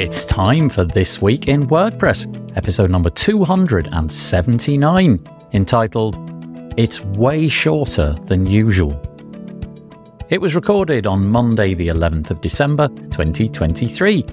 It's time for This Week in WordPress, episode number 279, entitled It's Way Shorter Than Usual. It was recorded on Monday, the 11th of December, 2023.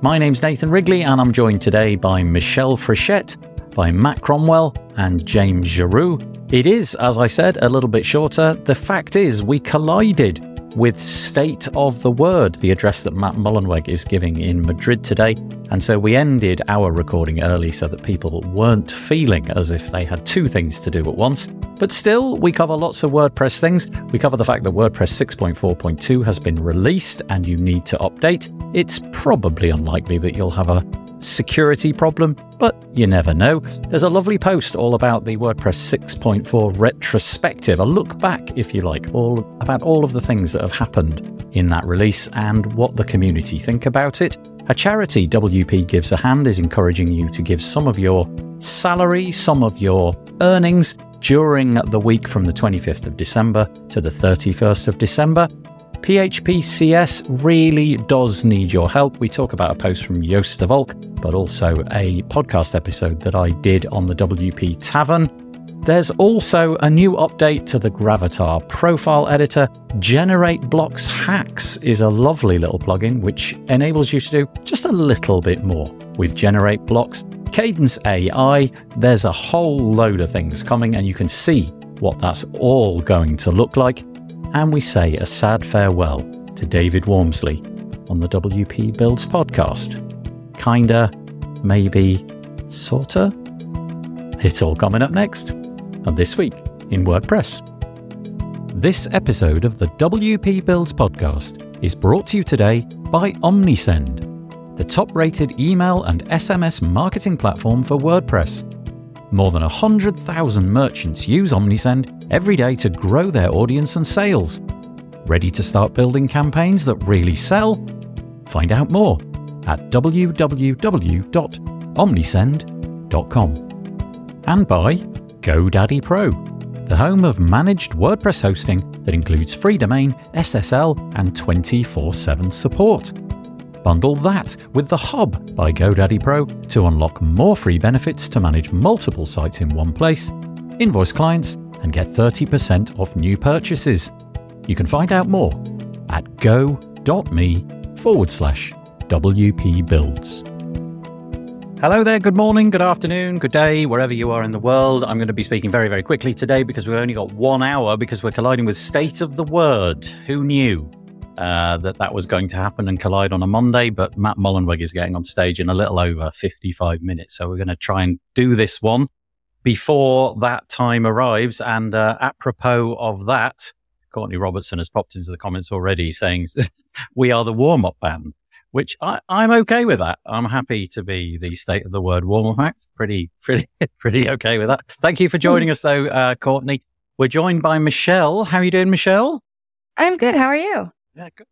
My name's Nathan Wrigley, and I'm joined today by Michelle Frechette, by Matt Cromwell, and James Giroux. It is, as I said, a little bit shorter. The fact is, we collided with State of the Word, the address that Matt Mullenweg is giving in Madrid today. And so we ended our recording early so that people weren't feeling as if they had two things to do at once. But still, we cover lots of WordPress things. We cover the fact that WordPress 6.4.2 has been released and you need to update. It's probably unlikely that you'll have a security problem, but you never know. There's a lovely post all about the WordPress 6.4 retrospective, a look back, if you like, all about all of the things that have happened in that release and what the community think about it. A charity, WP Gives a Hand, is encouraging you to give some of your salary, some of your earnings during the week from the 25th of December to the 31st of December PHPCS really does need your help. We talk about a post from Joost de Valk, but also a podcast episode that I did on the WP Tavern. There's also a new update to the Gravatar profile editor. Generate Blocks Hacks is a lovely little plugin which enables you to do just a little bit more with Generate Blocks. Kadence AI, there's a whole load of things coming, and you can see what that's all going to look like and we say a sad farewell to David Waumsley on the WP Builds podcast. Kinda, maybe, sorta. It's all coming up next on This Week in WordPress. This episode of the WP Builds podcast is brought to you today by Omnisend, the top rated email and SMS marketing platform for WordPress. More than 100,000 merchants use Omnisend every day to grow their audience and sales. Ready to start building campaigns that really sell? Find out more at www.omnisend.com. And by GoDaddy Pro, the home of managed WordPress hosting that includes free domain, SSL, and 24 7 support. Bundle that with the Hub by GoDaddy Pro to unlock more free benefits to manage multiple sites in one place, invoice clients, and get 30% off new purchases. You can find out more at go.me forward slash WP Builds. Hello there, good morning, good afternoon, good day, wherever you are in the world. I'm going to be speaking very, very quickly today because we've only got one hour because we're colliding with State of the Word. Who knew? Uh, that that was going to happen and collide on a Monday, but Matt Mullenweg is getting on stage in a little over 55 minutes. So we're going to try and do this one before that time arrives. And uh, apropos of that, Courtney Robertson has popped into the comments already saying we are the warm up band, which I, am okay with that. I'm happy to be the state of the word warm up act. Pretty, pretty, pretty okay with that. Thank you for joining us though, uh, Courtney. We're joined by Michelle. How are you doing, Michelle? I'm good. How are you? Yeah, good.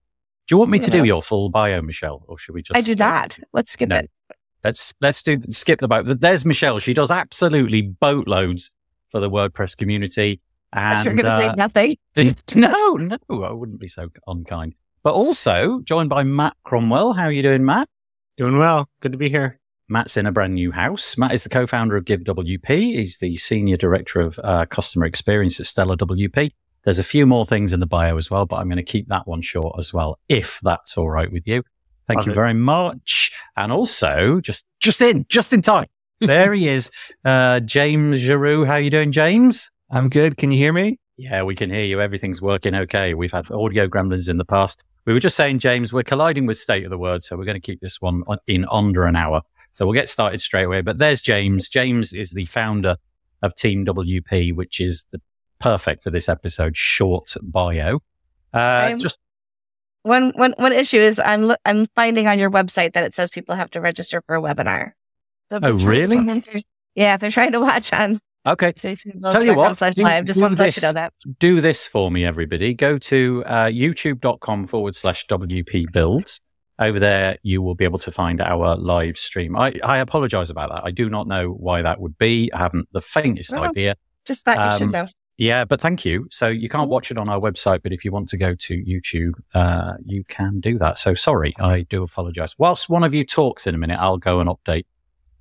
Do you want me to do your full bio, Michelle, or should we just? I do not. Let's skip no. it. Let's let's do skip the bio. There's Michelle. She does absolutely boatloads for the WordPress community. And, you're going to uh, say nothing. no, no, I wouldn't be so unkind. But also joined by Matt Cromwell. How are you doing, Matt? Doing well. Good to be here. Matt's in a brand new house. Matt is the co-founder of GiveWP. He's the senior director of uh, customer experience at Stellar WP. There's a few more things in the bio as well, but I'm going to keep that one short as well, if that's all right with you. Thank Love you it. very much. And also, just just in, just in time. There he is, uh, James Giroux. How you doing, James? I'm good. Can you hear me? Yeah, we can hear you. Everything's working okay. We've had audio gremlins in the past. We were just saying, James, we're colliding with state of the word, so we're going to keep this one in under an hour. So we'll get started straight away. But there's James. James is the founder of Team WP, which is the perfect for this episode. Short bio. Uh, just one, one, one issue is I'm I'm finding on your website that it says people have to register for a webinar. So oh, really? yeah, if they're trying to watch on. Okay. Tell you what, do, live, just want to let you know that. Do this for me, everybody. Go to uh, youtube.com forward slash WP builds. Over there, you will be able to find our live stream. I, I apologize about that. I do not know why that would be. I haven't the faintest idea. Just that um, you should um, know Yeah, but thank you. So you can't watch it on our website, but if you want to go to YouTube, uh, you can do that. So sorry, I do apologize. Whilst one of you talks in a minute, I'll go and update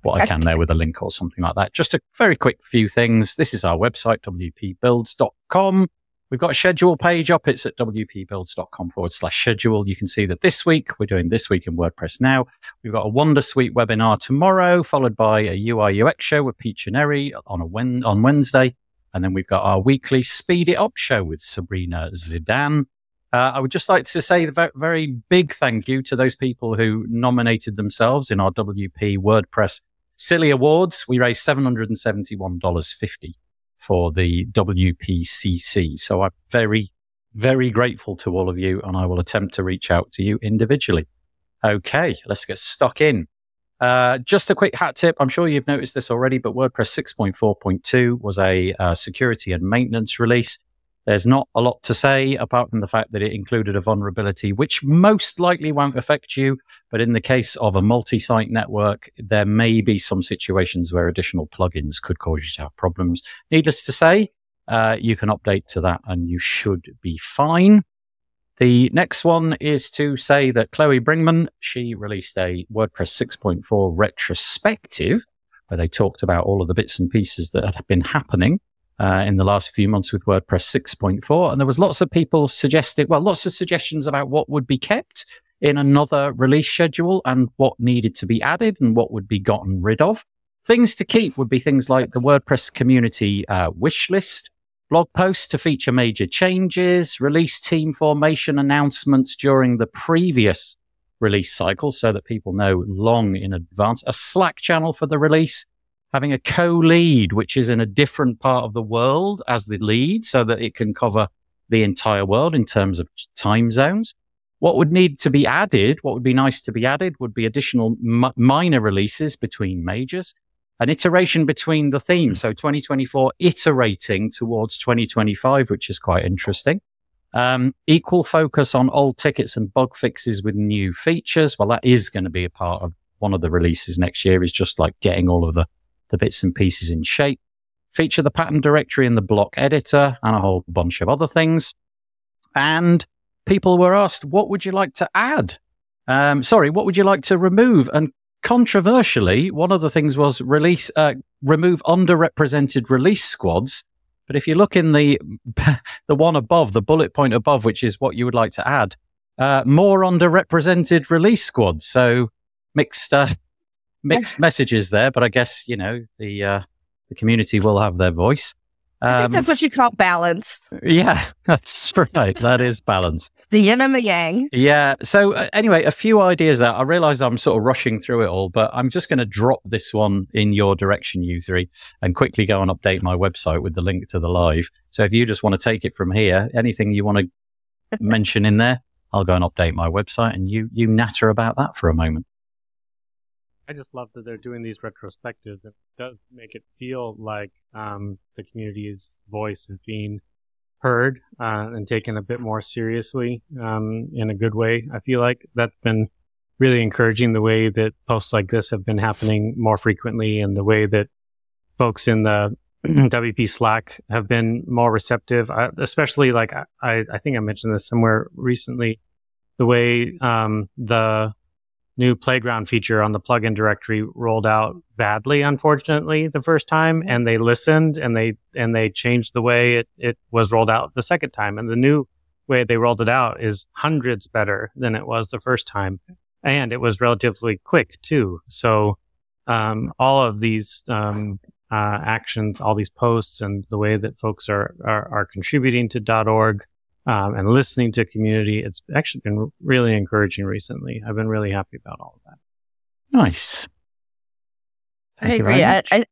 what I can there with a link or something like that. Just a very quick few things. This is our website, wpbuilds.com. We've got a schedule page up. It's at wpbuilds.com forward slash schedule. You can see that this week, we're doing this week in WordPress now. We've got a Wonder Wondersuite webinar tomorrow, followed by a UI UX show with Pete Chineri on a wen- on Wednesday. And then we've got our weekly Speed It Up show with Sabrina Zeidan. Uh, I would just like to say a very big thank you to those people who nominated themselves in our WP WordPress Silly Awards. We raised $771.50 for the WPCC. So I'm very, very grateful to all of you, and I will attempt to reach out to you individually. Okay, let's get stuck in. Uh, just a quick hat tip. I'm sure you've noticed this already, but WordPress 6.4.2 was a uh, security and maintenance release. There's not a lot to say apart from the fact that it included a vulnerability which most likely won't affect you. But in the case of a multi site network, there may be some situations where additional plugins could cause you to have problems. Needless to say, uh, you can update to that and you should be fine. The next one is to say that Chloe Bringmann, she released a WordPress 6.4 retrospective where they talked about all of the bits and pieces that had been happening uh, in the last few months with WordPress 6.4. And there was lots of people suggesting, well, lots of suggestions about what would be kept in another release schedule and what needed to be added and what would be gotten rid of. Things to keep would be things like the WordPress community uh, wish list, blog posts to feature major changes, release team formation announcements during the previous release cycle so that people know long in advance, a Slack channel for the release, having a co-lead, which is in a different part of the world as the lead so that it can cover the entire world in terms of time zones. What would need to be added, what would be nice to be added would be additional m- minor releases between majors an iteration between the themes. So 2024 iterating towards 2025, which is quite interesting. Um, equal focus on old tickets and bug fixes with new features. Well, that is going to be a part of one of the releases next year is just like getting all of the, the bits and pieces in shape. Feature the pattern directory and the block editor and a whole bunch of other things. And people were asked, what would you like to add? Um, sorry, what would you like to remove? And controversially, one of the things was release, uh, remove underrepresented release squads. But if you look in the the one above, the bullet point above, which is what you would like to add, uh, more underrepresented release squads. So mixed uh, mixed messages there. But I guess you know the uh, the community will have their voice. Um, I think that's what you call balance. Yeah, that's right. That is balance. The yin and the yang. Yeah. So uh, anyway, a few ideas there. I realize I'm sort of rushing through it all, but I'm just going to drop this one in your direction, you three, and quickly go and update my website with the link to the live. So if you just want to take it from here, anything you want to mention in there, I'll go and update my website and you, you natter about that for a moment. I just love that they're doing these retrospectives. It does make it feel like um, the community's voice is being heard uh, and taken a bit more seriously um, in a good way. I feel like that's been really encouraging the way that posts like this have been happening more frequently and the way that folks in the WP Slack have been more receptive, I, especially like I, I think I mentioned this somewhere recently, the way um, the new playground feature on the plugin directory rolled out badly, unfortunately, the first time, and they listened and they and they changed the way it, it was rolled out the second time. And the new way they rolled it out is hundreds better than it was the first time. And it was relatively quick too. So um, all of these um, uh, actions, all these posts, and the way that folks are are, are contributing to .org um, and listening to community. It's actually been really encouraging recently. I've been really happy about all of that. Nice. Thank I agree. I, I,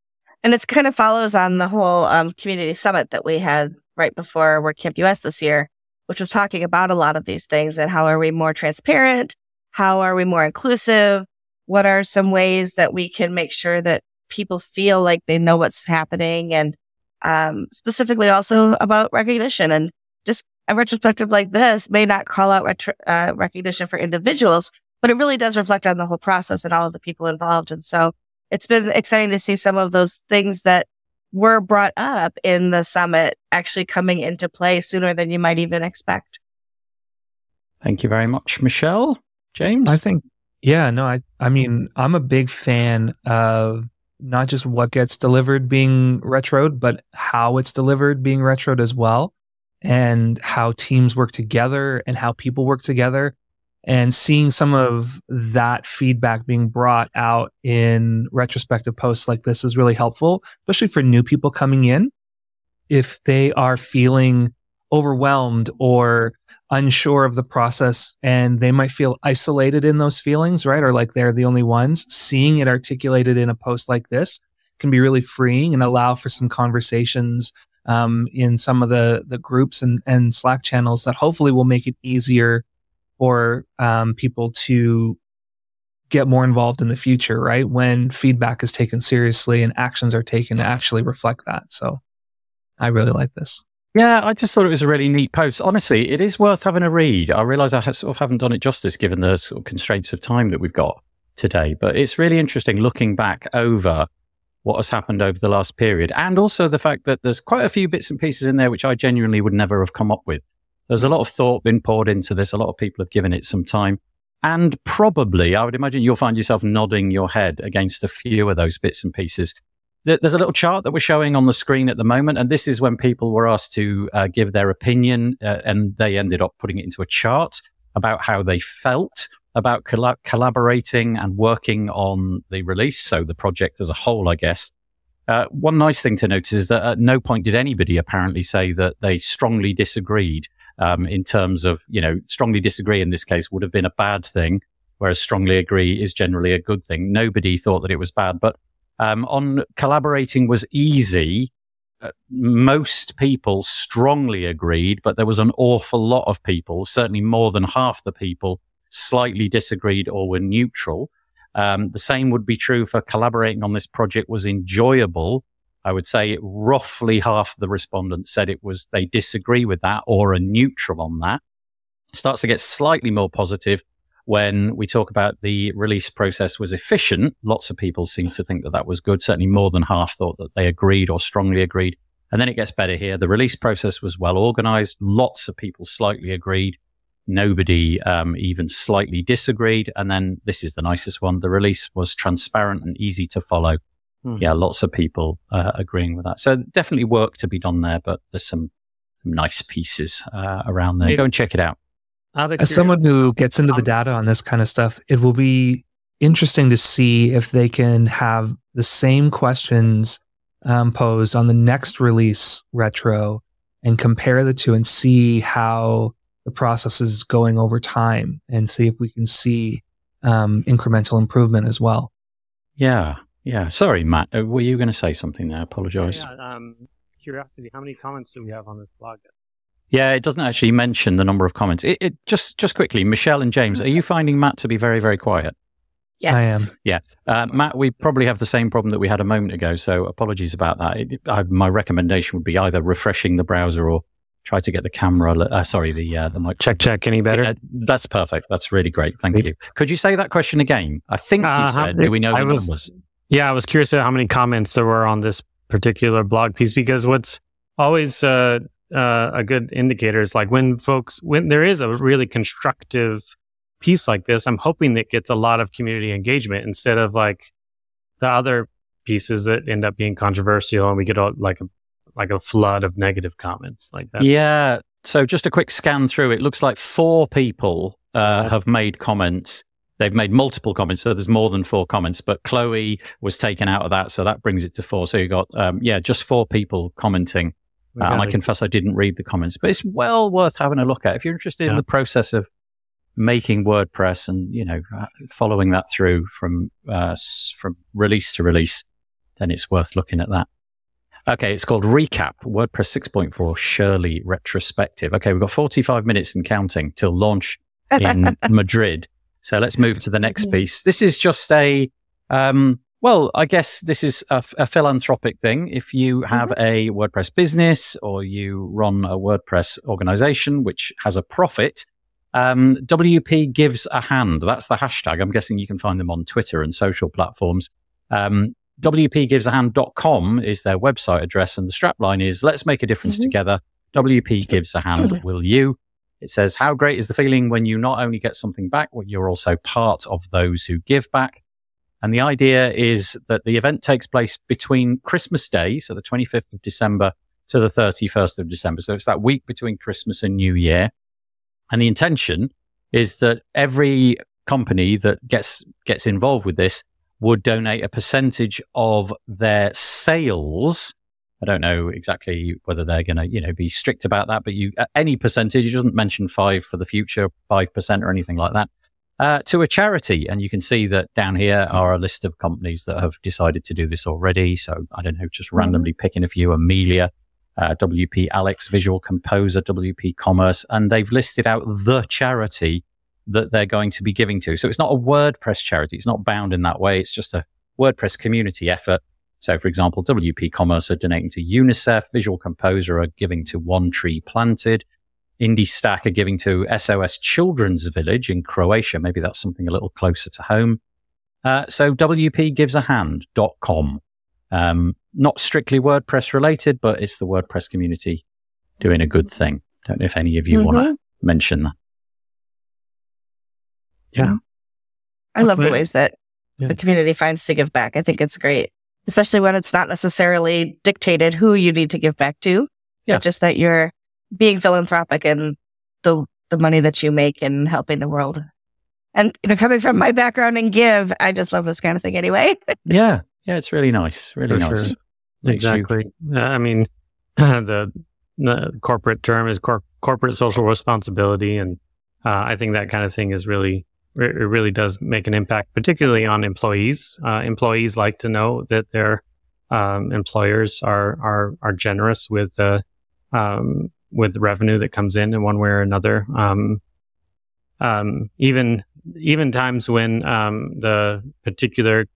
and it kind of follows on the whole um, community summit that we had right before WordCamp US this year, which was talking about a lot of these things and how are we more transparent? How are we more inclusive? What are some ways that we can make sure that people feel like they know what's happening and um, specifically also about recognition and just a retrospective like this may not call out retro- uh, recognition for individuals, but it really does reflect on the whole process and all of the people involved. And so it's been exciting to see some of those things that were brought up in the summit actually coming into play sooner than you might even expect. Thank you very much, Michelle. James? I think, yeah, no, I, I mean, I'm a big fan of not just what gets delivered being retroed, but how it's delivered being retroed as well, and how teams work together and how people work together. And seeing some of that feedback being brought out in retrospective posts like this is really helpful, especially for new people coming in. If they are feeling overwhelmed or unsure of the process and they might feel isolated in those feelings, right? Or like they're the only ones. Seeing it articulated in a post like this can be really freeing and allow for some conversations um, in some of the the groups and, and Slack channels that hopefully will make it easier for um, people to get more involved in the future, right? When feedback is taken seriously and actions are taken to actually reflect that. So I really like this. Yeah, I just thought it was a really neat post. Honestly, it is worth having a read. I realise I sort of haven't done it justice given the sort of constraints of time that we've got today, but it's really interesting looking back over what has happened over the last period, and also the fact that there's quite a few bits and pieces in there which I genuinely would never have come up with. There's a lot of thought been poured into this. A lot of people have given it some time. And probably, I would imagine you'll find yourself nodding your head against a few of those bits and pieces there's a little chart that we're showing on the screen at the moment, and this is when people were asked to uh, give their opinion, uh, and they ended up putting it into a chart about how they felt about coll- collaborating and working on the release. So the project as a whole, I guess. Uh, one nice thing to notice is that at no point did anybody apparently say that they strongly disagreed. Um, in terms of, you know, strongly disagree in this case would have been a bad thing, whereas strongly agree is generally a good thing. Nobody thought that it was bad, but um, on collaborating was easy. Uh, most people strongly agreed, but there was an awful lot of people, certainly more than half the people, slightly disagreed or were neutral. Um, the same would be true for collaborating on this project was enjoyable. I would say roughly half of the respondents said it was they disagree with that or are neutral on that. Starts to get slightly more positive when we talk about the release process was efficient, lots of people seem to think that that was good. Certainly more than half thought that they agreed or strongly agreed. And then it gets better here. The release process was well organized. Lots of people slightly agreed. Nobody um, even slightly disagreed. And then this is the nicest one. The release was transparent and easy to follow. Hmm. Yeah, lots of people uh, agreeing with that. So definitely work to be done there, but there's some, some nice pieces uh, around there. Go and check it out. As someone who gets into the data on this kind of stuff, it will be interesting to see if they can have the same questions um, posed on the next release retro and compare the two and see how the process is going over time and see if we can see um, incremental improvement as well. Yeah. Yeah. Sorry, Matt. Uh, were you going to say something there? Apologize. Yeah, yeah, um, curiosity. How many comments do we have on this blog? Yeah, it doesn't actually mention the number of comments. It, it just just quickly, Michelle and James, are you finding Matt to be very very quiet? Yes, I am. Yeah, uh, Matt, we probably have the same problem that we had a moment ago. So apologies about that. It, I, my recommendation would be either refreshing the browser or try to get the camera. Uh, sorry, the uh, the mic. Check check. Any better? that's perfect. That's really great. Thank you. Could you say that question again? I think you uh, said. Do we know the was, numbers? Yeah, I was curious how many comments there were on this particular blog piece because what's always uh, uh, a good indicator is like when folks when there is a really constructive piece like this, I'm hoping that gets a lot of community engagement instead of like the other pieces that end up being controversial and we get all like a like a flood of negative comments like that. Yeah. So just a quick scan through. It looks like four people uh, have made comments. They've made multiple comments, so there's more than four comments. But Chloe was taken out of that, so that brings it to four. So you got um, yeah, just four people commenting uh, and I confess I didn't read the comments, but it's well worth having a look at if you're interested yeah. in the process of making WordPress and you know uh, following that through from uh, from release to release. Then it's worth looking at that. Okay, it's called Recap WordPress 6.4 Shirley Retrospective. Okay, we've got 45 minutes and counting till launch in Madrid. So let's move to the next piece. This is just a um, well, I guess this is a, a philanthropic thing. If you have mm-hmm. a WordPress business or you run a WordPress organization which has a profit, um, WP gives a hand. That's the hashtag. I'm guessing you can find them on Twitter and social platforms. Um, WPGivesAhand.com is their website address, and the strapline is Let's make a difference mm-hmm. together. WP gives a hand, will you? It says, How great is the feeling when you not only get something back, but you're also part of those who give back? And the idea is that the event takes place between Christmas Day, so the 25th of December, to the 31st of December. So it's that week between Christmas and New Year. And the intention is that every company that gets gets involved with this would donate a percentage of their sales I don't know exactly whether they're going to, you know, be strict about that, but you, any percentage, it doesn't mention five for the future, 5% or anything like that, uh, to a charity. And you can see that down here are a list of companies that have decided to do this already. So I don't know, just mm-hmm. randomly picking a few, Amelia, uh, WP Alex, Visual Composer, WP Commerce, and they've listed out the charity that they're going to be giving to. So it's not a WordPress charity. It's not bound in that way. It's just a WordPress community effort so, for example, WP Commerce are donating to UNICEF, Visual Composer are giving to One Tree Planted, Indie Stack are giving to SOS Children's Village in Croatia. Maybe that's something a little closer to home. Uh, so, WPGivesAhand.com. Um, not strictly WordPress related, but it's the WordPress community doing a good thing. Don't know if any of you mm-hmm. want to mention that. Yeah. I love the ways that yeah. the community finds to give back. I think it's great especially when it's not necessarily dictated who you need to give back to, yeah. but just that you're being philanthropic and the the money that you make and helping the world. And you know, coming from my background in give, I just love this kind of thing anyway. yeah, yeah, it's really nice, really For nice. Sure. Exactly. You... I mean, the, the, corporate term is cor- corporate social responsibility, and uh, I think that kind of thing is really it really does make an impact, particularly on employees. Uh, employees like to know that their um, employers are are are generous with uh, um, with revenue that comes in in one way or another. Um, um even even times when um, the particular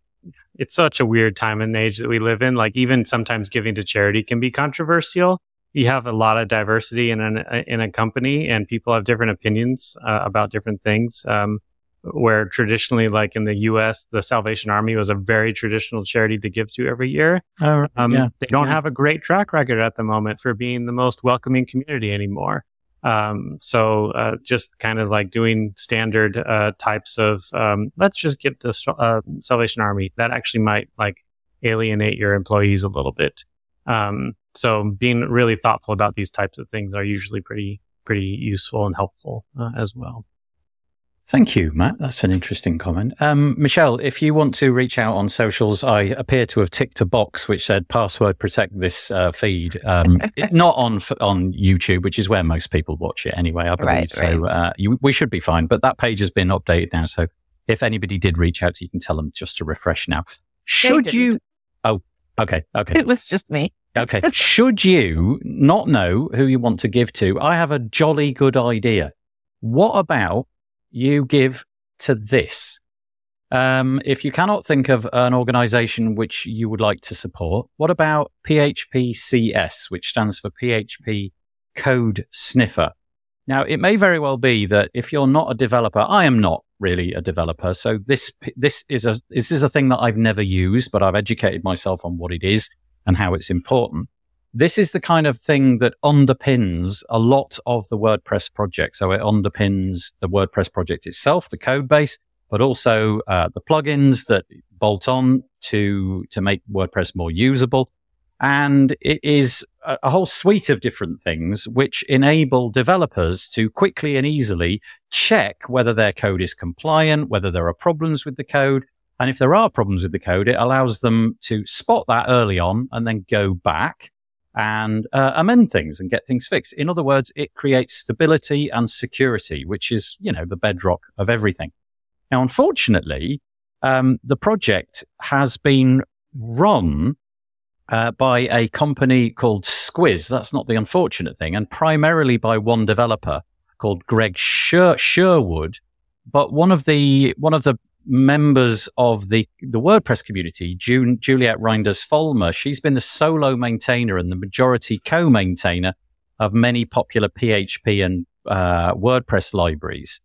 it's such a weird time and age that we live in. Like even sometimes giving to charity can be controversial. You have a lot of diversity in an in a company, and people have different opinions uh, about different things. Um, where traditionally, like in the U.S., the Salvation Army was a very traditional charity to give to every year. Oh, um, yeah. They don't yeah. have a great track record at the moment for being the most welcoming community anymore. Um, so uh, just kind of like doing standard uh, types of um, let's just get the uh, Salvation Army. That actually might like alienate your employees a little bit. Um, so being really thoughtful about these types of things are usually pretty pretty useful and helpful uh, as well. Thank you, Matt. That's an interesting comment. Um, Michelle, if you want to reach out on socials, I appear to have ticked a box which said password protect this uh, feed. Um, not on on YouTube, which is where most people watch it anyway, I believe. Right, so right. Uh, you, we should be fine. But that page has been updated now. So if anybody did reach out, you can tell them just to refresh now. Should you? Oh, okay. Okay. It was just me. okay. Should you not know who you want to give to? I have a jolly good idea. What about you give to this. Um, if you cannot think of an organization which you would like to support, what about PHPCS, which stands for PHP Code Sniffer? Now, it may very well be that if you're not a developer, I am not really a developer. So this, this is a, this is a thing that I've never used, but I've educated myself on what it is and how it's important this is the kind of thing that underpins a lot of the WordPress project. So it underpins the WordPress project itself, the code base, but also uh, the plugins that bolt on to to make WordPress more usable. And it is a, a whole suite of different things which enable developers to quickly and easily check whether their code is compliant, whether there are problems with the code. And if there are problems with the code, it allows them to spot that early on and then go back and uh, amend things and get things fixed. In other words, it creates stability and security, which is, you know, the bedrock of everything. Now, unfortunately, um, the project has been run uh, by a company called Squiz. That's not the unfortunate thing, and primarily by one developer called Greg Sher- Sherwood. But one of the one of the members of the, the WordPress community, June, Juliette Reinders Folmer, she's been the solo maintainer and the majority co maintainer of many popular PHP and uh, WordPress libraries.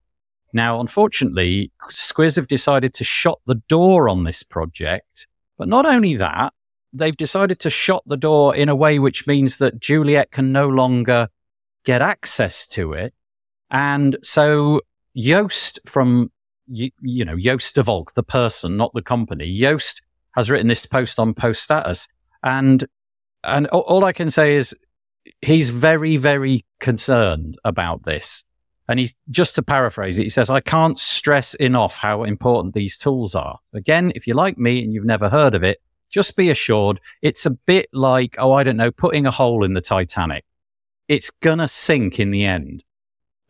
Now, unfortunately, Squiz have decided to shut the door on this project But not only that, they've decided to shut the door in a way which means that Juliette can no longer get access to it. And so Yoast from, you, you know, Joost de Valk, the person, not the company, Joost has written this post on post status. And, and all I can say is he's very, very concerned about this. And he's just to paraphrase it, he says, I can't stress enough how important these tools are. Again, if you're like me and you've never heard of it, just be assured it's a bit like, oh, I don't know, putting a hole in the Titanic. It's going to sink in the end.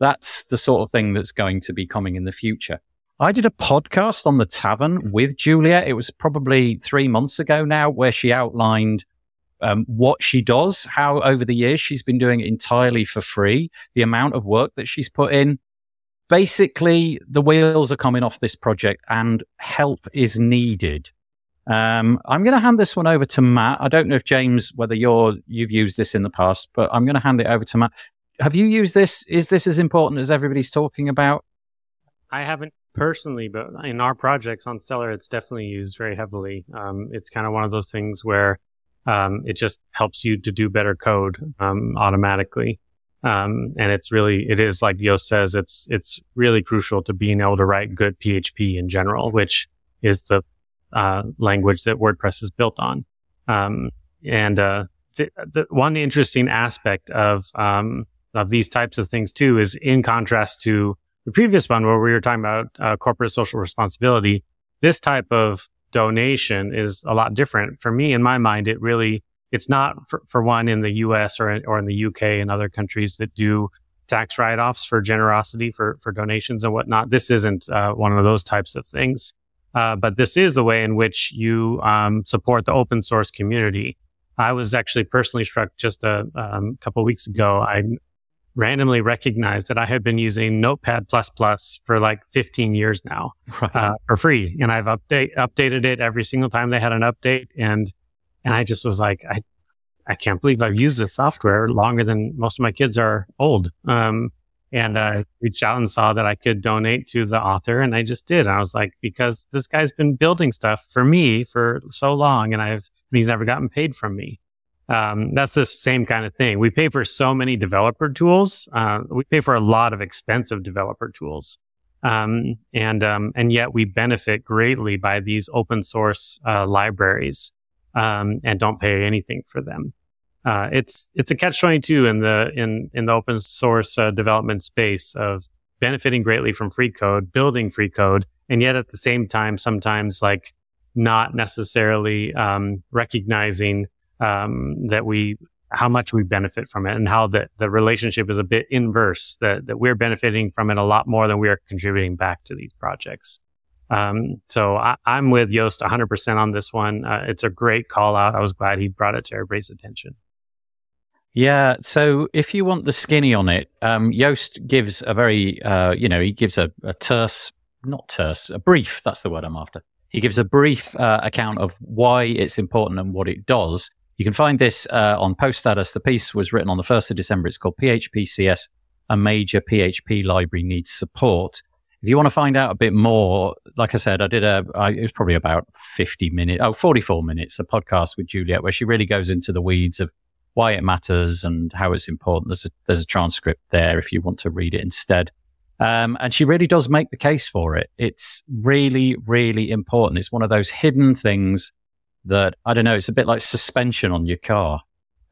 That's the sort of thing that's going to be coming in the future. I did a podcast on the tavern with Julia. It was probably three months ago now, where she outlined um, what she does, how over the years she's been doing it entirely for free, the amount of work that she's put in. Basically, the wheels are coming off this project and help is needed. Um, I'm going to hand this one over to Matt. I don't know if James, whether you're you've used this in the past, but I'm going to hand it over to Matt. Have you used this? Is this as important as everybody's talking about? I haven't personally, but in our projects on Stellar, it's definitely used very heavily. Um, it's kind of one of those things where um, it just helps you to do better code um, automatically. Um, and it's really, it is like Joost says, it's, it's really crucial to being able to write good PHP in general, which is the, uh, language that WordPress is built on. Um, and, uh, the, the, one interesting aspect of, um, of these types of things too is in contrast to the previous one where we were talking about, uh, corporate social responsibility. This type of donation is a lot different. For me, in my mind, it really, it's not for, for one in the US or, or in the UK and other countries that do tax write-offs for generosity for, for donations and whatnot. This isn't uh, one of those types of things. Uh, but this is a way in which you um, support the open source community. I was actually personally struck just a um, couple weeks ago. I randomly recognized that I had been using Notepad plus for like 15 years now right. uh, for free, and I've update updated it every single time they had an update, and and I just was like, I I can't believe I've used this software longer than most of my kids are old. Um, and I reached out and saw that I could donate to the author, and I just did. And I was like, because this guy's been building stuff for me for so long, and I've he's never gotten paid from me. Um, that's the same kind of thing. We pay for so many developer tools. Uh, we pay for a lot of expensive developer tools. Um, and, um, and yet we benefit greatly by these open source, uh, libraries, um, and don't pay anything for them. Uh, it's, it's a catch 22 in the, in, in the open source, uh, development space of benefiting greatly from free code, building free code, and yet at the same time, sometimes like not necessarily, um, recognizing um, that we how much we benefit from it and how the, the relationship is a bit inverse that, that we're benefiting from it a lot more than we are contributing back to these projects. Um, so I, am with Joost 100% on this one. Uh, it's a great call out. I was glad he brought it to everybody's attention. Yeah. So if you want the skinny on it, um, Joost gives a very, uh, you know, he gives a, a, terse, not terse, a brief. That's the word I'm after. He gives a brief uh, account of why it's important and what it does. You can find this uh, on Post Status. The piece was written on the 1st of December. It's called PHPCS, a major PHP library needs support. If you want to find out a bit more, like I said, I did a, I, it was probably about 50 minutes, oh, 44 minutes, a podcast with Juliette where she really goes into the weeds of why it matters and how it's important. There's a, there's a transcript there if you want to read it instead. Um, and she really does make the case for it. It's really, really important. It's one of those hidden things that I don't know. It's a bit like suspension on your car.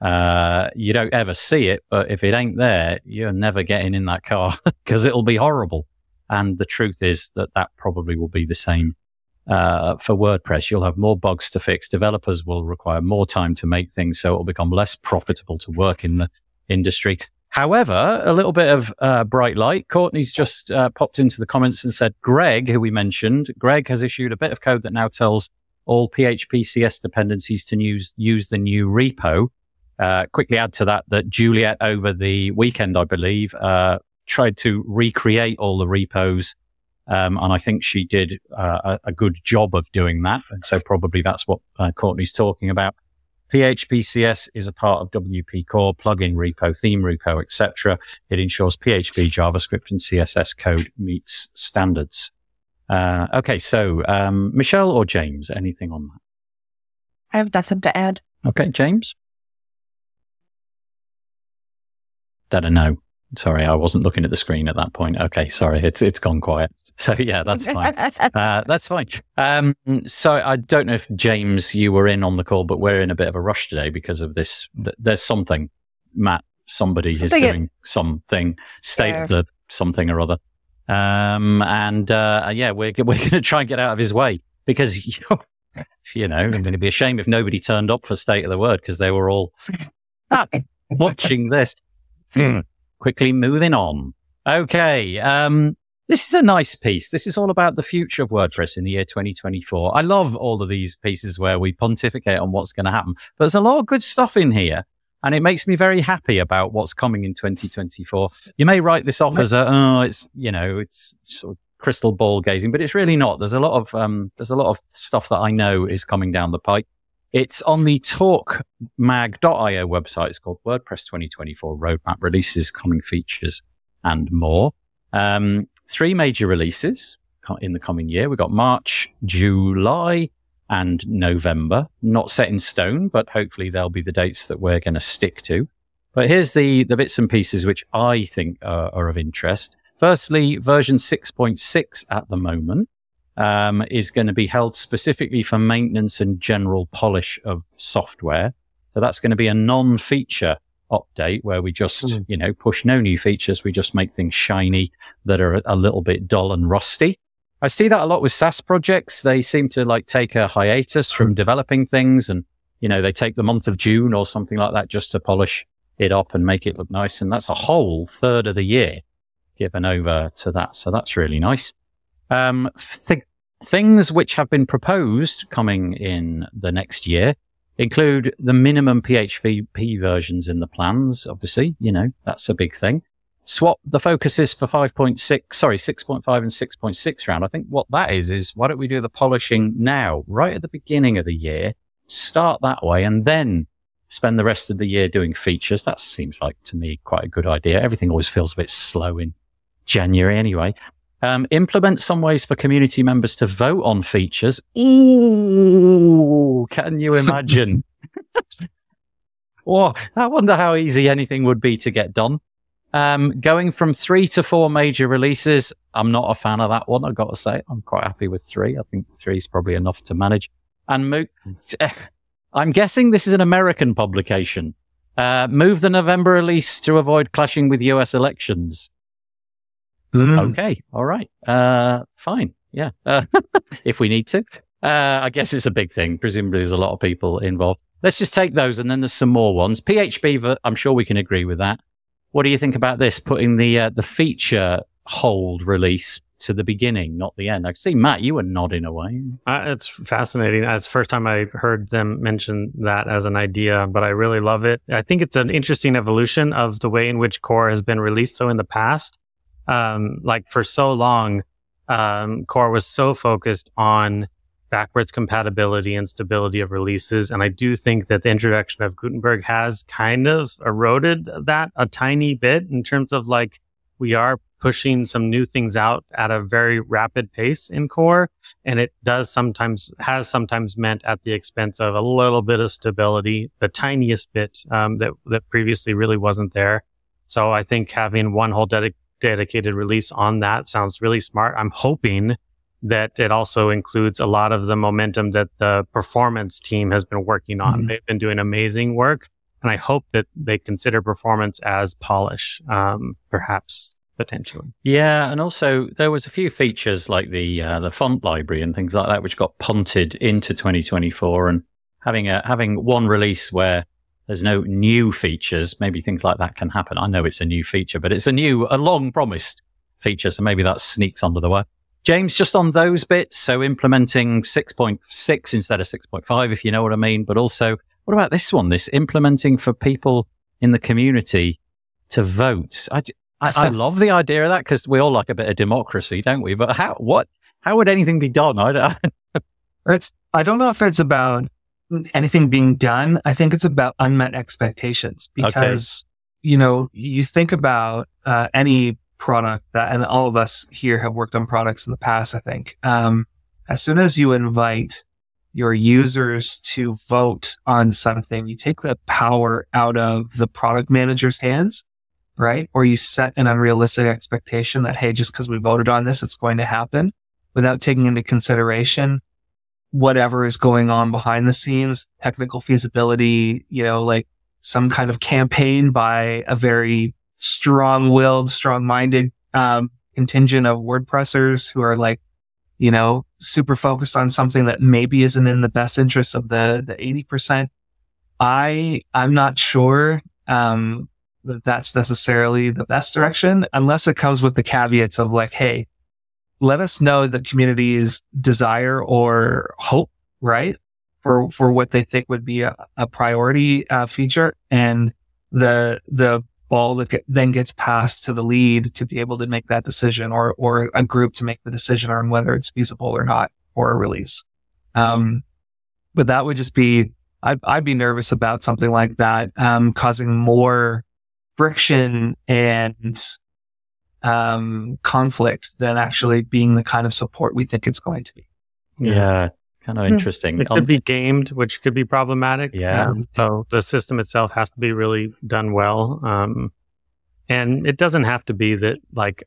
Uh, you don't ever see it, but if it ain't there, you're never getting in that car because it'll be horrible. And the truth is that that probably will be the same uh, for WordPress. You'll have more bugs to fix. Developers will require more time to make things, so it'll become less profitable to work in the industry. However, a little bit of uh, bright light. Courtney's just uh, popped into the comments and said, Greg, who we mentioned, Greg has issued a bit of code that now tells all PHP CS dependencies to use, use the new repo. Uh, quickly add to that that Juliette over the weekend, I believe, uh, tried to recreate all the repos. Um, and I think she did uh, a, a, good job of doing that. And so probably that's what uh, Courtney's talking about. PHPCS is a part of WP Core, plugin repo, theme repo, etc. It ensures PHP, JavaScript, and CSS code meets standards. Uh, okay, so um, Michelle or James, anything on that? I have nothing to add. Okay, James? A no. Sorry, I wasn't looking at the screen at that point. Okay, sorry, it's it's gone quiet. So yeah, that's fine. uh, that's fine. Um, so I don't know if James, you were in on the call, but we're in a bit of a rush today because of this. Th- there's something, Matt. Somebody something is doing it, something. State yeah. the something or other. Um, and uh, yeah, we're we're going to try and get out of his way because you know I'm going to be ashamed if nobody turned up for State of the Word because they were all watching this. Quickly moving on. Okay. Um, this is a nice piece. This is all about the future of WordPress in the year 2024. I love all of these pieces where we pontificate on what's going to happen, but there's a lot of good stuff in here. And it makes me very happy about what's coming in 2024. You may write this off as a, oh, it's, you know, it's sort of crystal ball gazing, but it's really not. There's a lot of, um, there's a lot of stuff that I know is coming down the pipe. It's on the talkmag.io website. It's called WordPress 2024 Roadmap Releases, Coming Features, and more. Um, three major releases in the coming year. We've got March, July, and November. Not set in stone, but hopefully they'll be the dates that we're going to stick to. But here's the, the bits and pieces which I think are, are of interest. Firstly, version 6.6 at the moment um, is going to be held specifically for maintenance and general polish of software. So that's going to be a non-feature update where we just, mm. you know, push no new features. We just make things shiny that are a little bit dull and rusty. I see that a lot with SaaS projects. They seem to like take a hiatus from developing things and, you know, they take the month of June or something like that just to polish it up and make it look nice. And that's a whole third of the year given over to that. So that's really nice. Um, th- things which have been proposed coming in the next year include the minimum PHP versions in the plans. Obviously, you know, that's a big thing. Swap the focuses for 5.6, sorry, 6.5 and 6.6 round. I think what that is, is why don't we do the polishing now, right at the beginning of the year, start that way and then spend the rest of the year doing features. That seems like to me quite a good idea. Everything always feels a bit slow in January anyway. Um, implement some ways for community members to vote on features. Ooh, can you imagine? oh, I wonder how easy anything would be to get done. Um, going from three to four major releases, I'm not a fan of that one. I've got to say, I'm quite happy with three. I think three is probably enough to manage. And mo- I'm guessing this is an American publication. Uh, move the November release to avoid clashing with US elections. Mm. Okay. All right. Uh, fine. Yeah. Uh, if we need to. Uh, I guess it's a big thing. Presumably there's a lot of people involved. Let's just take those and then there's some more ones. PHP, I'm sure we can agree with that. What do you think about this? Putting the, uh, the feature hold release to the beginning, not the end. I see, Matt, you were nodding away. Uh, it's fascinating. It's the first time I heard them mention that as an idea, but I really love it. I think it's an interesting evolution of the way in which Core has been released. So in the past, um, like for so long, um, Core was so focused on backwards compatibility and stability of releases. And I do think that the introduction of Gutenberg has kind of eroded that a tiny bit in terms of like, we are pushing some new things out at a very rapid pace in core. And it does sometimes, has sometimes meant at the expense of a little bit of stability, the tiniest bit, um, that, that previously really wasn't there. So I think having one whole dedicated dedicated release on that sounds really smart. I'm hoping that it also includes a lot of the momentum that the performance team has been working on. Mm-hmm. They've been doing amazing work. And I hope that they consider performance as polish, um, perhaps potentially. Yeah, and also there was a few features like the uh, the font library and things like that, which got punted into 2024. And having a having one release where there's no new features. Maybe things like that can happen. I know it's a new feature, but it's a new, a long promised feature. So maybe that sneaks under the wire. James, just on those bits. So implementing 6.6 instead of 6.5, if you know what I mean. But also, what about this one? This implementing for people in the community to vote. I, I, I love the idea of that because we all like a bit of democracy, don't we? But how, what, how would anything be done? I don't, it's, I don't know if it's about anything being done. I think it's about unmet expectations because, okay. you know, you think about uh, any product that, and all of us here have worked on products in the past, I think. Um, as soon as you invite your users to vote on something, you take the power out of the product manager's hands, right? Or you set an unrealistic expectation that, hey, just because we voted on this, it's going to happen without taking into consideration whatever is going on behind the scenes, technical feasibility, you know, like some kind of campaign by a very strong willed, strong minded, um, contingent of WordPressers who are like, you know, super focused on something that maybe isn't in the best interest of the, the 80%. I, I'm not sure, um, that that's necessarily the best direction unless it comes with the caveats of like, Hey, let us know the community's desire or hope, right? For, for what they think would be a, a priority uh, feature and the, the ball that get, then gets passed to the lead to be able to make that decision or, or a group to make the decision on whether it's feasible or not for a release. Um, but that would just be, I'd, I'd be nervous about something like that, um, causing more friction and, um, conflict than actually being the kind of support we think it's going to be. Yeah. yeah kind of hmm. interesting. It could be gamed, which could be problematic. Yeah. Um, so the system itself has to be really done well. Um, and it doesn't have to be that like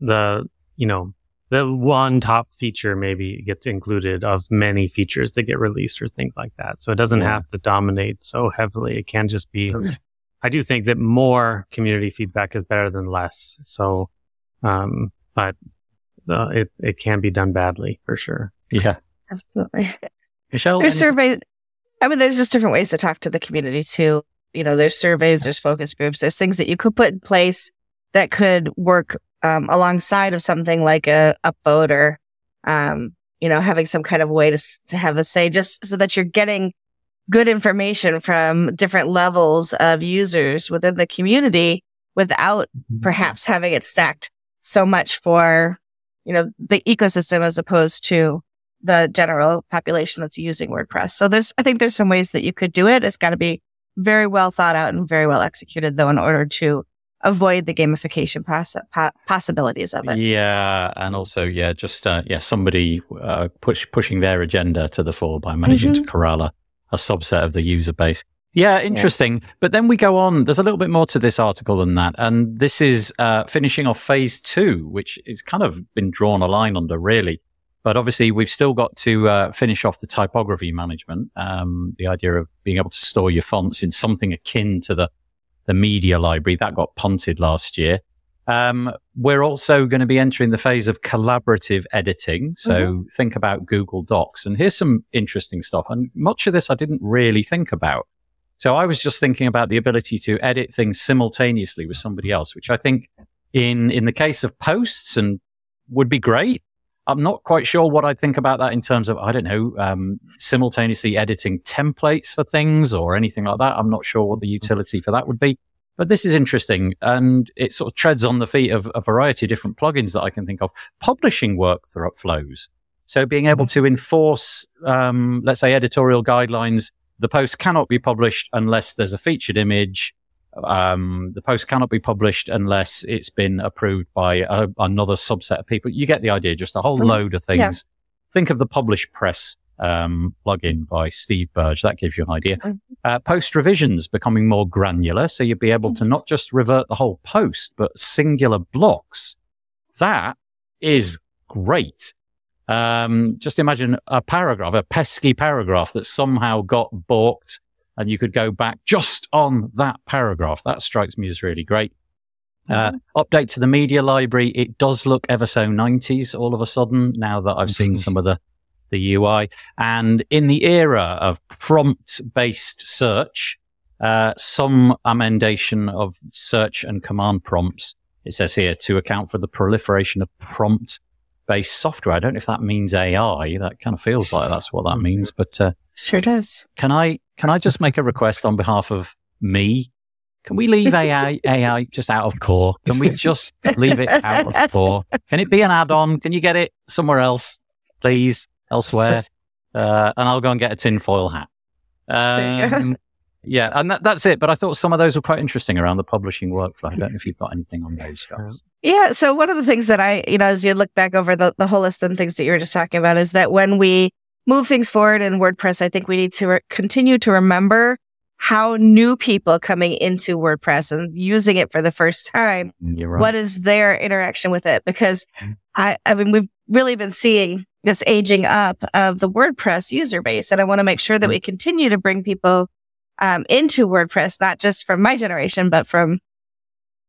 the, you know, the one top feature maybe gets included of many features that get released or things like that. So it doesn't yeah. have to dominate so heavily. It can just be, okay. I do think that more community feedback is better than less. So, um, but uh, it, it can be done badly for sure. Yeah. Absolutely. Michelle? There's any- surveys. I mean, there's just different ways to talk to the community too. You know, there's surveys, there's focus groups, there's things that you could put in place that could work um, alongside of something like a upvote or, um, you know, having some kind of way to, to have a say just so that you're getting good information from different levels of users within the community without mm-hmm. perhaps having it stacked so much for, you know, the ecosystem as opposed to the general population that's using WordPress. So there's, I think there's some ways that you could do it. It's got to be very well thought out and very well executed though in order to avoid the gamification poss- po- possibilities of it. Yeah, and also yeah, just uh, yeah, somebody uh, push pushing their agenda to the fore by managing mm-hmm. to corral a, a, subset of the user base. Yeah, interesting. Yeah. But then we go on. There's a little bit more to this article than that, and this is uh, finishing off phase two, which is kind of been drawn a line under really. But obviously, we've still got to uh, finish off the typography management. Um, the idea of being able to store your fonts in something akin to the the media library that got punted last year. Um, we're also going to be entering the phase of collaborative editing. So mm-hmm. think about Google Docs. And here's some interesting stuff. And much of this I didn't really think about. So I was just thinking about the ability to edit things simultaneously with somebody else, which I think in, in the case of posts and would be great. I'm not quite sure what I think about that in terms of, I don't know, um, simultaneously editing templates for things or anything like that. I'm not sure what the utility for that would be. But this is interesting and it sort of treads on the feet of a variety of different plugins that I can think of. Publishing workflows. So being able mm-hmm. to enforce, um, let's say editorial guidelines, the post cannot be published unless there's a featured image um, the post cannot be published unless it's been approved by a, another subset of people. You get the idea, just a whole mm-hmm. load of things. Yeah. Think of the PublishPress um, plugin by Steve Burge. That gives you an idea. Mm-hmm. Uh, post revisions becoming more granular. So you'd be able to mm-hmm. not just revert the whole post, but singular blocks. That is great. Um, just imagine a paragraph, a pesky paragraph that somehow got balked and you could go back just on that paragraph. That strikes me as really great. Uh, mm-hmm. update to the media library. It does look ever so 90s all of a sudden now that I've seen some of the, the UI. And in the era of prompt based search, uh, some amendation of search and command prompts. It says here to account for the proliferation of prompt based software. I don't know if that means AI. That kind of feels like that's what that means, but uh, sure does. Can I can I just make a request on behalf of me? Can we leave AI AI just out of core? Can we just leave it out of core? Can it be an add-on? Can you get it somewhere else, please, elsewhere? Uh, and I'll go and get a tinfoil hat. Um, yeah, and that, that's it. But I thought some of those were quite interesting around the publishing workflow. I don't know if you've got anything on those guys. Yeah. So one of the things that I, you know, as you look back over the, the whole list and things that you were just talking about is that when we move things forward in WordPress, I think we need to re- continue to remember how new people coming into WordPress and using it for the first time, right. what is their interaction with it? Because mm-hmm. I, I mean, we've really been seeing this aging up of the WordPress user base. And I want to make sure that mm-hmm. we continue to bring people um, into WordPress, not just from my generation, but from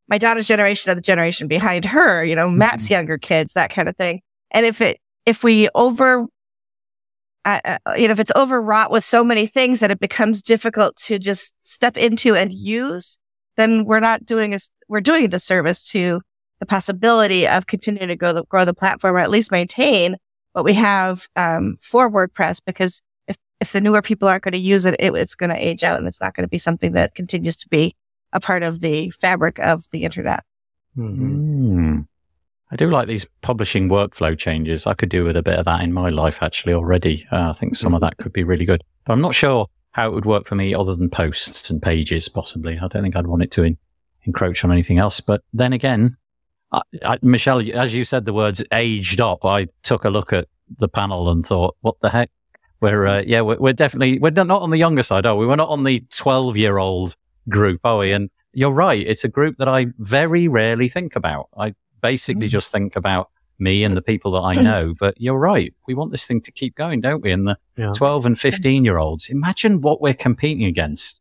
my daughter's generation and the generation behind her, you know, Matt's mm-hmm. younger kids, that kind of thing. And if it, if we over uh, you know, if it's overwrought with so many things that it becomes difficult to just step into and use, then we're not doing a, we're doing a disservice to the possibility of continuing to grow the, grow the platform or at least maintain what we have, um, for WordPress. Because if, if the newer people aren't going to use it, it it's going to age out and it's not going to be something that continues to be a part of the fabric of the internet. Mm-hmm. Mm. I do like these publishing workflow changes. I could do with a bit of that in my life actually already. Uh, I think some of that could be really good. But I'm not sure how it would work for me other than posts and pages, possibly. I don't think I'd want it to in, encroach on anything else. But then again, I, I, Michelle, as you said the words aged up, I took a look at the panel and thought, what the heck? We're, uh, yeah, we're, we're, definitely, we're not on the younger side, are we? We're not on the 12 year old group, are we? And you're right. It's a group that I very rarely think about. I basically mm. just think about me and the people that I know. But you're right. We want this thing to keep going, don't we? And the yeah. 12 and 15 year olds, imagine what we're competing against.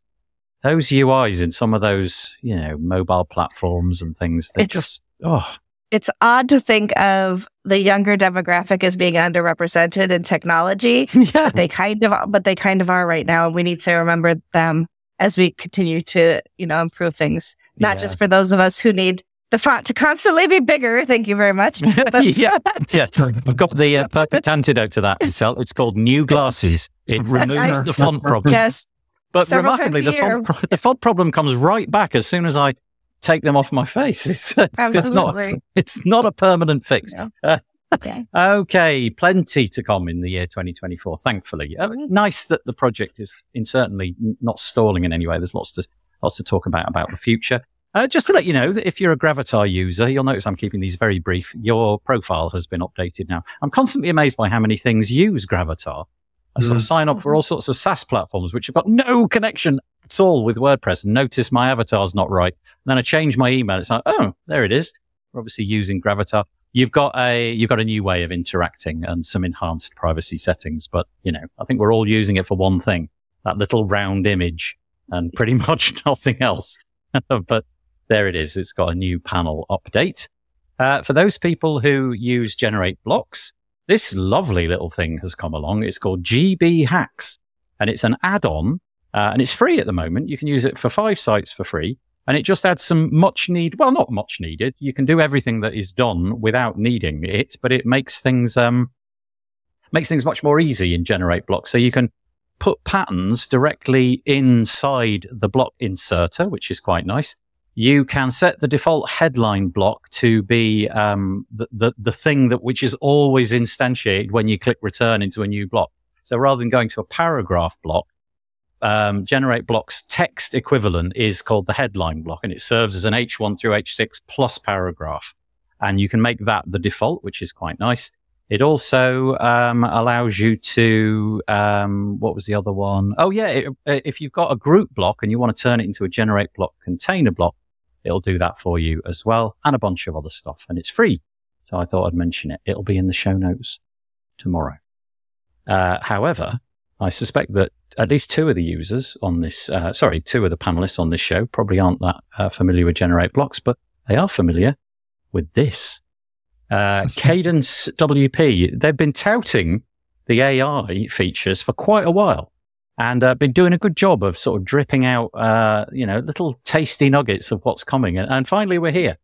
Those UIs in some of those, you know, mobile platforms and things, they just, oh. It's odd to think of the younger demographic as being underrepresented in technology. yeah. They kind of, but they kind of are right now. And we need to remember them as we continue to, you know, improve things, not yeah. just for those of us who need the font to constantly be bigger. Thank you very much. But- yeah, yeah. I've got the uh, perfect antidote to that. It's called New Glasses. It removes the font problem. Yes. But remarkably, the font, pro- the font problem comes right back as soon as I take them off my face. It's, uh, it's not. It's not a permanent fix. No. Uh, okay. okay. Plenty to come in the year 2024. Thankfully, uh, nice that the project is in certainly not stalling in any way. There's lots to lots to talk about about the future. Uh, just to let you know that if you're a Gravatar user, you'll notice I'm keeping these very brief. Your profile has been updated now. I'm constantly amazed by how many things use Gravatar. I sort of mm. sign up for all sorts of SaaS platforms, which have got no connection at all with WordPress. And notice my avatar's not right. And then I change my email. It's like, oh, there it is. We're obviously using Gravatar. You've got a you've got a new way of interacting and some enhanced privacy settings. But you know, I think we're all using it for one thing: that little round image, and pretty much nothing else. but there it is. It's got a new panel update. Uh, for those people who use GenerateBlocks, this lovely little thing has come along. It's called GB Hacks and it's an add-on uh, and it's free at the moment. You can use it for five sites for free and it just adds some much need. Well, not much needed. You can do everything that is done without needing it, but it makes things, um, makes things much more easy in GenerateBlocks. So you can put patterns directly inside the block inserter, which is quite nice you can set the default headline block to be um, the, the, the thing that which is always instantiated when you click return into a new block. So rather than going to a paragraph block, um, GenerateBlocks text equivalent is called the headline block, and it serves as an H1 through H6 plus paragraph. And you can make that the default, which is quite nice. It also um, allows you to, um, what was the other one? Oh, yeah. It, if you've got a group block and you want to turn it into a generate block container block, it'll do that for you as well, and a bunch of other stuff. And it's free. So I thought I'd mention it. It'll be in the show notes tomorrow. Uh, however, I suspect that at least two of the users on this, uh, sorry, two of the panelists on this show probably aren't that uh, familiar with GenerateBlocks, but they are familiar with this. Uh, Kadence WP, they've been touting the AI features for quite a while and uh, been doing a good job of sort of dripping out, uh, you know, little tasty nuggets of what's coming. And, and, finally, we're here.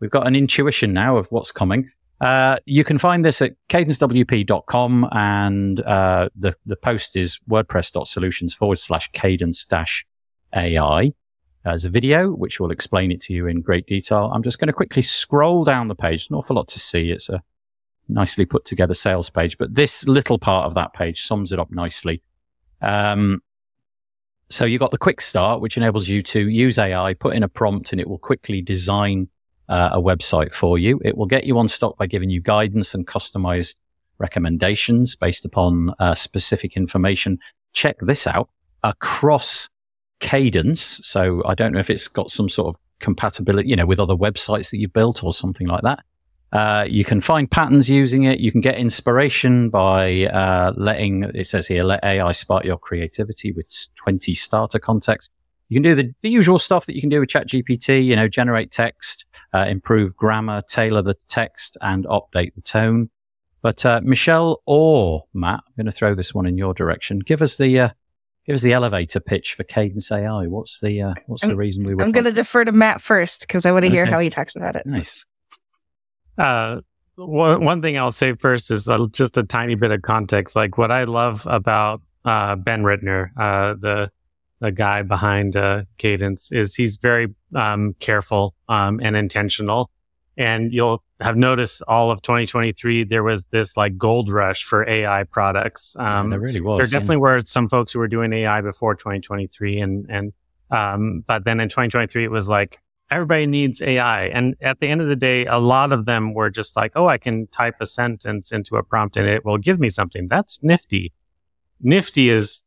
We've got an intuition now of what's coming. Uh, you can find this at kadencewp.com and uh, the, the post is wordpress.solutions forward slash kadence dash AI. There's a video which will explain it to you in great detail. I'm just going to quickly scroll down the page. It's an awful lot to see. It's a nicely put together sales page, but this little part of that page sums it up nicely. Um, so you've got the quick start, which enables you to use AI, put in a prompt, and it will quickly design uh, a website for you. It will get you on stock by giving you guidance and customized recommendations based upon uh, specific information. Check this out across Kadence. So I don't know if it's got some sort of compatibility, you know, with other websites that you built or something like that. Uh, you can find patterns using it. You can get inspiration by uh, letting, it says here, let AI spark your creativity with 20 starter contexts. You can do the, the usual stuff that you can do with ChatGPT, you know, generate text, uh, improve grammar, tailor the text, and update the tone. But uh, Michelle or Matt, I'm going to throw this one in your direction. Give us the uh, give us the elevator pitch for Kadence AI. What's the uh, what's I'm, the reason we? I'm going to defer to Matt first because I want to hear how he talks about it. Nice. Uh, one, one thing I'll say first is uh, just a tiny bit of context. Like what I love about uh, Ben Ritner, uh, the the guy behind uh, Kadence, is he's very um, careful um, and intentional. And you'll have noticed all of 2023 there was this like gold rush for AI products. Um, yeah, there really was. There definitely were some folks who were doing AI before 2023, and and um, but then in 2023 it was like everybody needs AI. And at the end of the day, a lot of them were just like, oh, I can type a sentence into a prompt and it will give me something. That's nifty. Nifty is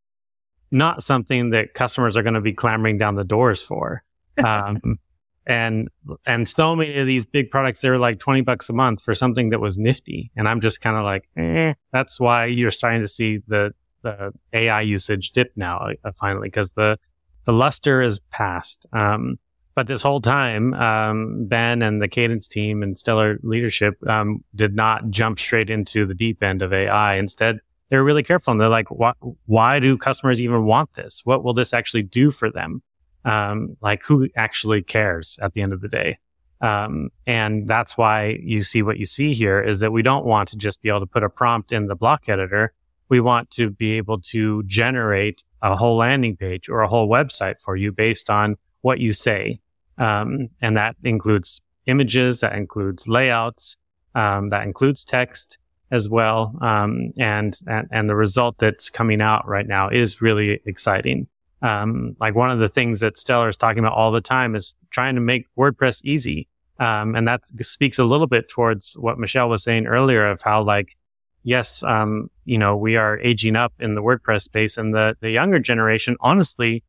not something that customers are going to be clamoring down the doors for. Um, and, and so many of these big products, they were like 20 bucks a month for something that was nifty. And I'm just kind of like, eh, that's why you're starting to see the, the AI usage dip now, uh, finally, because the, the luster is past. Um, but this whole time, um, Ben and the Kadence team and Stellar leadership um, did not jump straight into the deep end of AI. Instead, they were really careful and they're like, why, why do customers even want this? What will this actually do for them? Um, like who actually cares at the end of the day? Um, and that's why you see what you see here is that we don't want to just be able to put a prompt in the block editor. We want to be able to generate a whole landing page or a whole website for you based on what you say. Um, and that includes images, that includes layouts, um, that includes text as well. Um, and, and, and the result that's coming out right now is really exciting. Um, like one of the things that Stellar is talking about all the time is trying to make WordPress easy. Um, and that speaks a little bit towards what Michelle was saying earlier of how like, yes, um, you know, we are aging up in the WordPress space and the, the younger generation, honestly,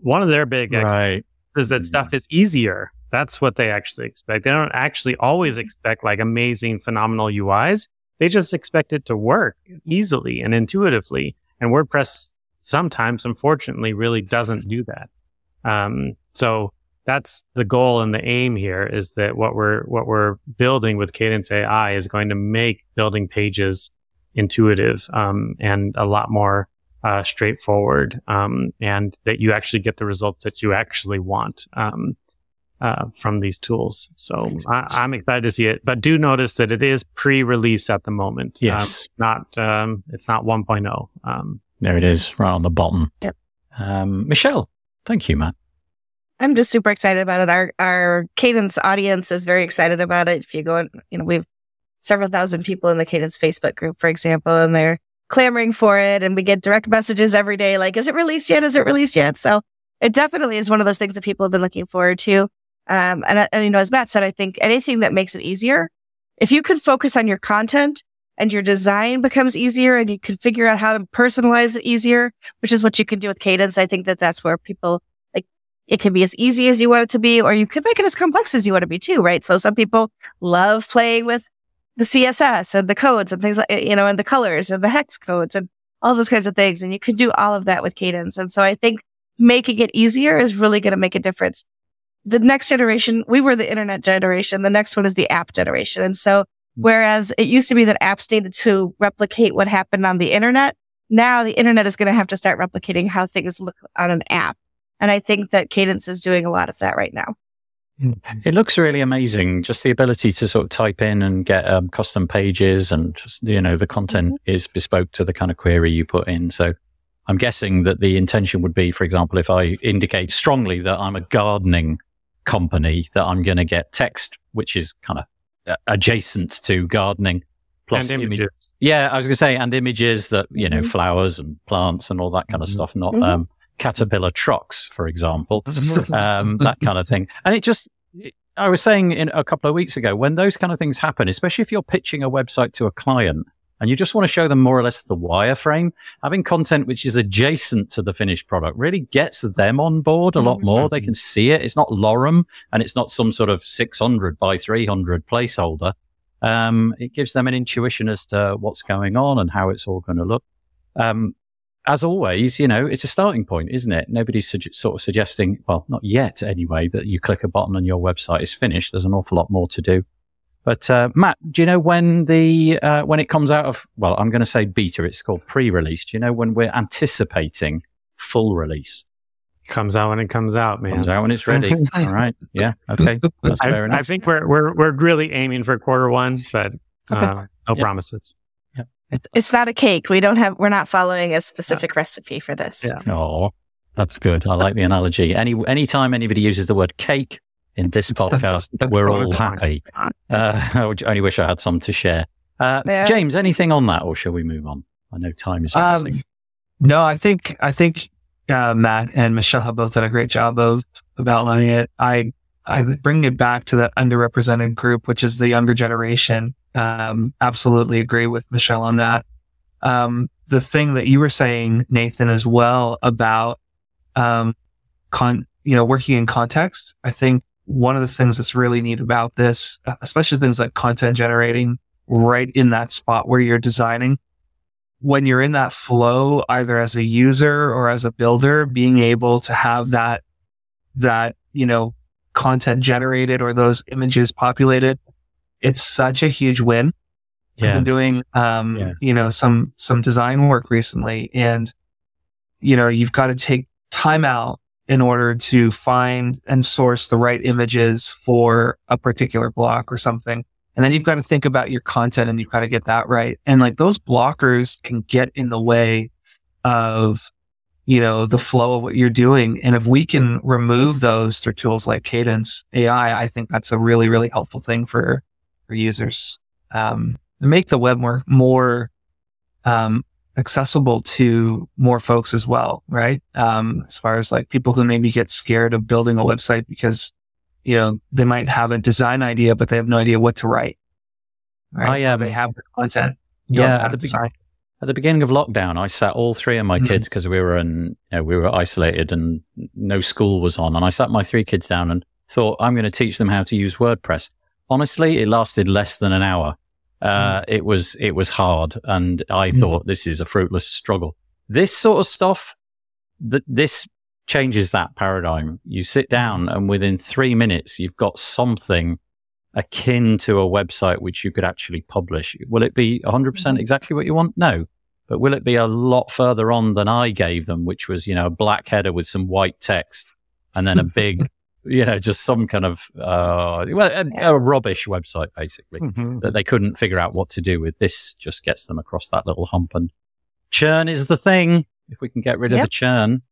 one of their big right is that stuff is easier. That's what they actually expect. They don't actually always expect like amazing, phenomenal UIs. They just expect it to work easily and intuitively. And WordPress sometimes, unfortunately, really doesn't do that. Um, so that's the goal and the aim here is that what we're, what we're building with Kadence AI is going to make building pages intuitive, um, and a lot more uh, straightforward, um, and that you actually get the results that you actually want um, uh, from these tools. So I, am excited to see it, but do notice that it is pre-release at the moment. Yes, um, not um, it's not 1.0. Um, there it is, right on the bottom. Yep. Um, Michelle, thank you, Matt. I'm just super excited about it. Our our Kadence audience is very excited about it. If you go, in, you know, we've several thousand people in the Kadence Facebook group, for example, and they're clamoring for it and we get direct messages every day like, is it released yet? Is it released yet? So it definitely is one of those things that people have been looking forward to. Um, and, and, you know, as Matt said, I think anything that makes it easier, if you can focus on your content and your design becomes easier and you can figure out how to personalize it easier, which is what you can do with Kadence. I think that that's where people like it can be as easy as you want it to be, or you could make it as complex as you want to be too, right? So some people love playing with the CSS and the codes and things like, you know, and the colors and the hex codes and all those kinds of things. And you can do all of that with Kadence. And so I think making it easier is really going to make a difference. The next generation, we were the internet generation. The next one is the app generation. And so whereas it used to be that apps needed to replicate what happened on the internet, now the internet is going to have to start replicating how things look on an app. And I think that Kadence is doing a lot of that right now. It looks really amazing. Just the ability to sort of type in and get um, custom pages, and just, you know the content mm-hmm. is bespoke to the kind of query you put in. So I'm guessing that the intention would be, for example, if I indicate strongly that I'm a gardening company, that I'm going to get text which is kind of uh, adjacent to gardening, plus and images. Yeah, I was going to say, and images that you know, mm-hmm. flowers and plants and all that kind of mm-hmm. stuff, not mm-hmm. um, caterpillar trucks, for example, um, that kind of thing. And it just, I was saying in a couple of weeks ago, when those kind of things happen, especially if you're pitching a website to a client, and you just want to show them more or less the wireframe, having content which is adjacent to the finished product really gets them on board a lot more. They can see it. It's not lorem and it's not some sort of 600 by 300 placeholder. Um, it gives them an intuition as to what's going on and how it's all going to look. Um, as always, you know, it's a starting point, isn't it? Nobody's su- sort of suggesting, well, not yet anyway, that you click a button and your website is finished. There's an awful lot more to do. But uh, Matt, do you know when the uh, when it comes out of? Well, I'm going to say beta. It's called pre-release. Do you know when we're anticipating full release? Comes out when it comes out, man. Comes out when it's ready. All right. Yeah. Okay. That's I, fair enough. I think we're we're we're really aiming for quarter one, but uh, okay. no yep. promises. It's not a cake. We don't have. We're not following a specific recipe for this. Yeah. Oh, that's good. I like the analogy. Any anytime anybody uses the word cake, in this podcast. We're all happy. Uh, I only wish I had some to share. Uh, yeah. James, anything on that, or shall we move on? I know time is passing. Um, no, I think I think uh, Matt and Michelle have both done a great job of of outlining it. I I bring it back to that underrepresented group, which is the younger generation. Um, absolutely agree with Michelle on that. Um, the thing that you were saying, Nathan, as well about um, con, you know, working in context. I think one of the things that's really neat about this, uh, especially things like content generating right in that spot where you're designing, when you're in that flow, either as a user or as a builder, being able to have that, that, you know, content generated or those images populated, it's such a huge win. Yeah. I've been doing, um, yeah. you know, some, some design work recently and, you know, you've got to take time out in order to find and source the right images for a particular block or something. And then you've got to think about your content and you've got to get that right. And like those blockers can get in the way of, you know, the flow of what you're doing. And if we can remove those through tools like Kadence AI, I think that's a really, really helpful thing for, for users. Um, make the web more, more, um, accessible to more folks as well, right? Um, as far as like people who maybe get scared of building a website because, you know, they might have a design idea, but they have no idea what to write. Right? I, um, they have the content. Yeah. At the, be- at the beginning of lockdown, I sat all three of my mm-hmm. kids because we were in, you know, we were isolated and no school was on. And I sat my three kids down and thought, I'm going to teach them how to use WordPress. Honestly, it lasted less than an hour. Uh, mm. It was it was hard, and I mm. thought this is a fruitless struggle. This sort of stuff, that this changes that paradigm. You sit down, and within three minutes, you've got something akin to a website which you could actually publish. Will it be 100% mm. exactly what you want? No. But will it be a lot further on than I gave them, which was, you know, a black header with some white text and then a big you know, just some kind of, uh, well, a, a rubbish website basically mm-hmm. that they couldn't figure out what to do with. This just gets them across that little hump and churn is the thing. If we can get rid yep. of the churn,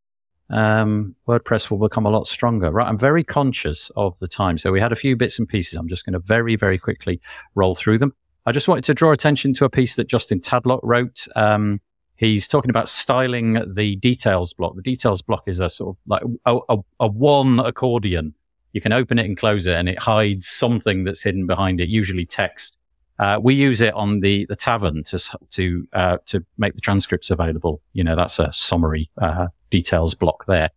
um, WordPress will become a lot stronger. Right. I'm very conscious of the time. So we had a few bits and pieces. I'm just going to very, very quickly roll through them. I just wanted to draw attention to a piece that Justin Tadlock wrote. Um, He's talking about styling the details block. The details block is a sort of like a, a, a, one accordion. You can open it and close it and it hides something that's hidden behind it, usually text. Uh, we use it on the, the tavern to, to, uh, to make the transcripts available. You know, that's a summary, uh, details block there.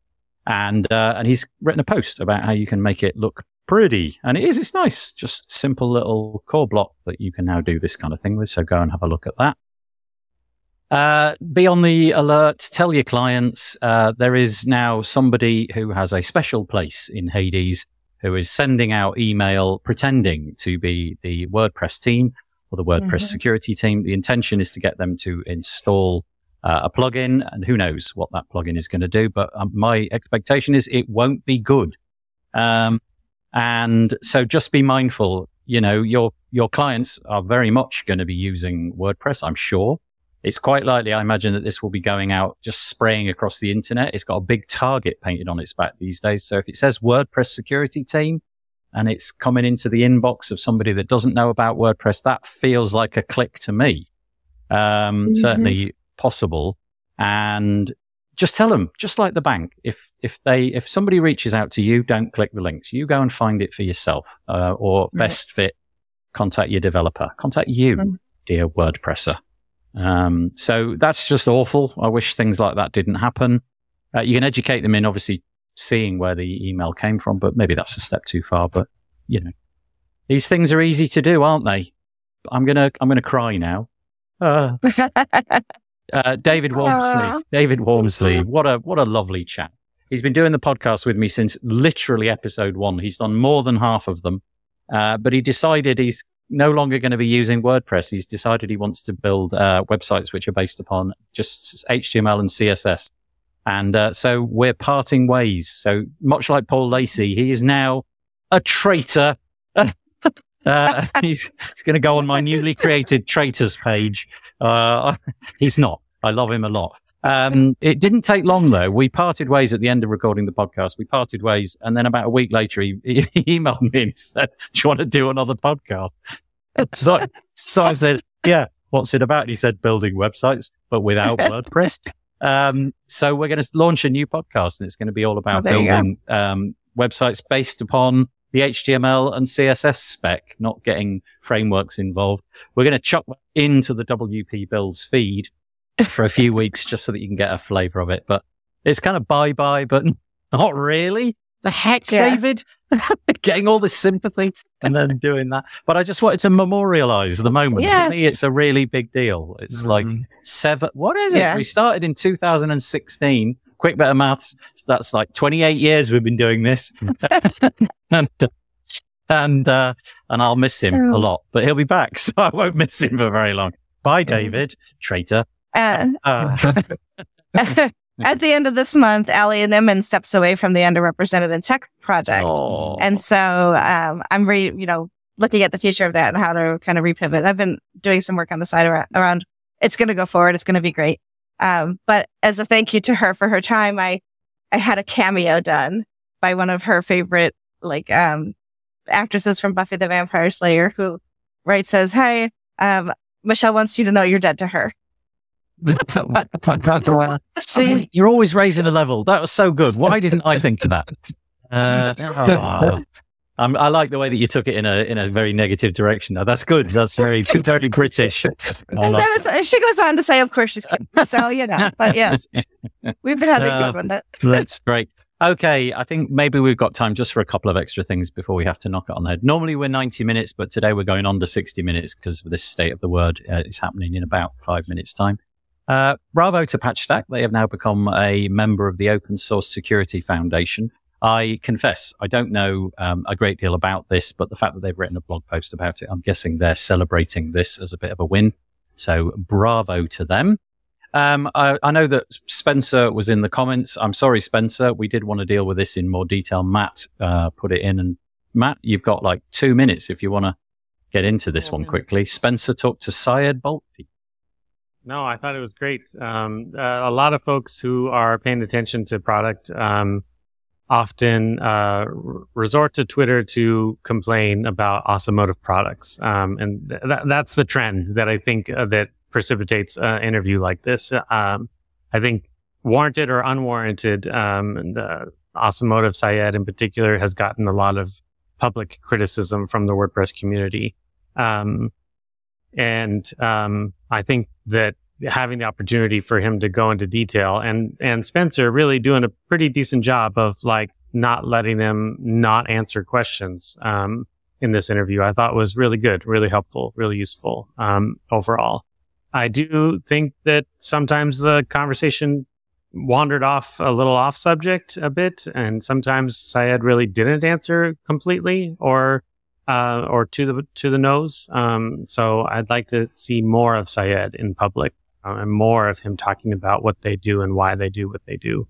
And, uh, and he's written a post about how you can make it look pretty. And it is, it's nice. Just simple little core block that you can now do this kind of thing with. So go and have a look at that. Uh, be on the alert. Tell your clients uh, there is now somebody who has a special place in Hades who is sending out email pretending to be the WordPress team or the WordPress mm-hmm. security team. The intention is to get them to install uh, a plugin, and who knows what that plugin is going to do. But um, my expectation is it won't be good. Um, and so just be mindful. You know, your your clients are very much going to be using WordPress, I'm sure it's quite likely, I imagine, that this will be going out just spraying across the internet. It's got a big target painted on its back these days. So if it says WordPress security team and it's coming into the inbox of somebody that doesn't know about WordPress, that feels like a click to me. Um, mm-hmm. certainly possible. And just tell them, just like the bank, if, if they, if somebody reaches out to you, don't click the links. You go and find it for yourself, uh, or best fit, contact your developer, contact you, mm-hmm. dear WordPresser. Um, so that's just awful. I wish things like that didn't happen. Uh, you can educate them in obviously seeing where the email came from, but maybe that's a step too far. But you know, these things are easy to do, aren't they? I'm gonna I'm gonna cry now. Uh, uh, David Waumsley. David Waumsley. What a what a lovely chap. He's been doing the podcast with me since literally episode one. He's done more than half of them, uh, but he decided he's no longer going to be using WordPress. He's decided he wants to build uh, websites which are based upon just HTML and CSS. And uh, so we're parting ways. So much like Paul Lacey, he is now a traitor. uh, he's, he's going to go on my newly created traitors page. Uh, he's not. I love him a lot. Um, it didn't take long though. We parted ways at the end of recording the podcast. We parted ways, and then about a week later, he, he emailed me and said, "Do you want to do another podcast?" so, so I said, "Yeah." What's it about? He said, "Building websites, but without WordPress." Um, so we're going to launch a new podcast, and it's going to be all about oh, building um, websites based upon the HTML and CSS spec, not getting frameworks involved. We're going to chuck into the WP Builds feed for a few weeks just so that you can get a flavor of it. But it's kind of bye bye, but not really. The heck, yeah. David? Getting all this sympathy and then doing that. But I just wanted to memorialize the moment. Yes. For me, it's a really big deal. It's mm. like seven, what is it? Yeah. We started in 2016. Quick bit of maths. So that's like 28 years we've been doing this. and, and, uh, and I'll miss him oh. a lot, but he'll be back. So I won't miss him for very long. Bye, David, traitor. Uh, uh. at the end of this month, Allie Nimmons steps away from the underrepresented in tech project. Oh. And so um, I'm re, you know, looking at the future of that and how to kind of repivot. I've been doing some work on the side around, around it's going to go forward. It's going to be great. Um, but as a thank you to her for her time, I, I had a cameo done by one of her favorite, like, um, actresses from Buffy the Vampire Slayer who, right, says, Hey, um, Michelle wants you to know you're dead to her. See, you're always raising the level. That was so good. Why didn't I think of that? Uh, oh. I like the way that you took it in a in a very negative direction. Now that's good. That's very very British. Was, she goes on to say, "Of course she's kidding." So you know, but yes, we've been having uh, fun with it. That's great. Okay, I think maybe we've got time just for a couple of extra things before we have to knock it on the head. Normally we're 90 minutes, but today we're going on to 60 minutes because of this state of the word. Uh, it's happening in about five minutes' time. Uh, bravo to Patchstack. They have now become a member of the Open Source Security Foundation. I confess, I don't know um, a great deal about this, but the fact that they've written a blog post about it, I'm guessing they're celebrating this as a bit of a win. So bravo to them. Um, I, I, know that Spencer was in the comments. I'm sorry, Spencer. We did want to deal with this in more detail. Matt uh, put it in, and Matt, you've got like two minutes if you want to get into this one quickly. Spencer talked to Syed Balkhi. No, I thought it was great. Um, uh, a lot of folks who are paying attention to product um, often uh, resort to Twitter to complain about Awesome Motive products, um, and th- that's the trend that I think uh, that precipitates an interview like this. Um, I think warranted or unwarranted, um, the Awesome Motive Syed in particular has gotten a lot of public criticism from the WordPress community. Um, and um, I think that having the opportunity for him to go into detail and and Spencer really doing a pretty decent job of like not letting them not answer questions um, in this interview, I thought was really good, really helpful, really useful um, overall. I do think that sometimes the conversation wandered off a little off subject a bit, and sometimes Syed really didn't answer completely or uh, or to the to the nose. Um, so I'd like to see more of Syed in public uh, and more of him talking about what they do and why they do what they do.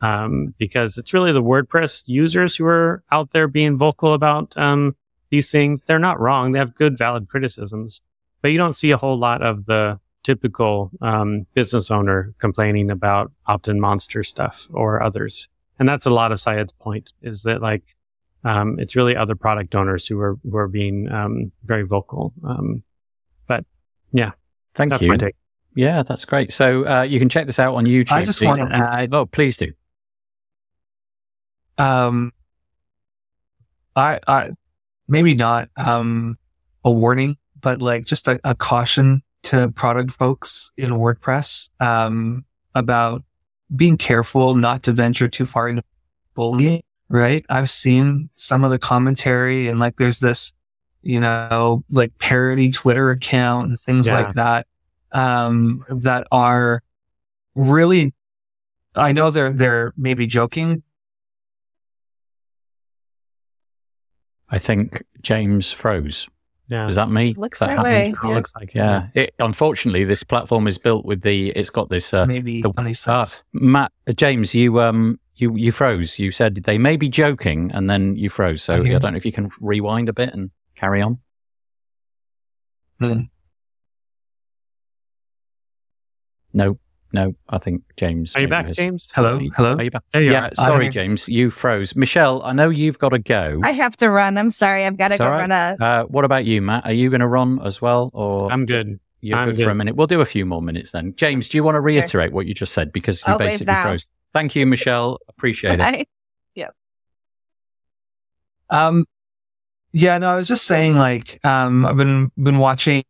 Um, because it's really the WordPress users who are out there being vocal about um, these things. They're not wrong; they have good, valid criticisms, but you don't see a whole lot of the typical um, business owner complaining about OptinMonster stuff or others. And that's a lot of Syed's point: is that like um, it's really other product owners who are who are being um, very vocal. Um, but yeah, thank that's you. My take. Yeah, that's great. So uh, you can check this out on YouTube. I just want to add. Oh, please do. Um, I, I, maybe not um a warning, but like just a, a caution to product folks in WordPress um, about being careful not to venture too far into bullying, right? I've seen some of the commentary and like there's this, you know, like parody Twitter account and things yeah. like that, um, that are really, I know they're, they're maybe joking. I think James froze. Yeah. Is that me? Looks that, that way. Yeah. looks like yeah. It, unfortunately, this platform is built with the. It's got this. Uh, Maybe the, uh, Matt uh, James, you um you you froze. You said they may be joking, and then you froze. So I, I don't know if you can rewind a bit and carry on. Mm. No. No, I think James. Are you back, James? Hello, hello. Are you back? You yeah, are. sorry, James, you froze. Michelle, I know you've got to go. I have to run. I'm sorry, I've got to go right. run a. Uh, what about you, Matt? Are you going to run as well, or I'm good. You're I'm good, good, for a minute. We'll do a few more minutes then. James, do you want to reiterate what you just said because you I'll basically froze? Thank you, Michelle. Appreciate it. yeah. Um. Yeah. No, I was just saying, like, um, I've been been watching,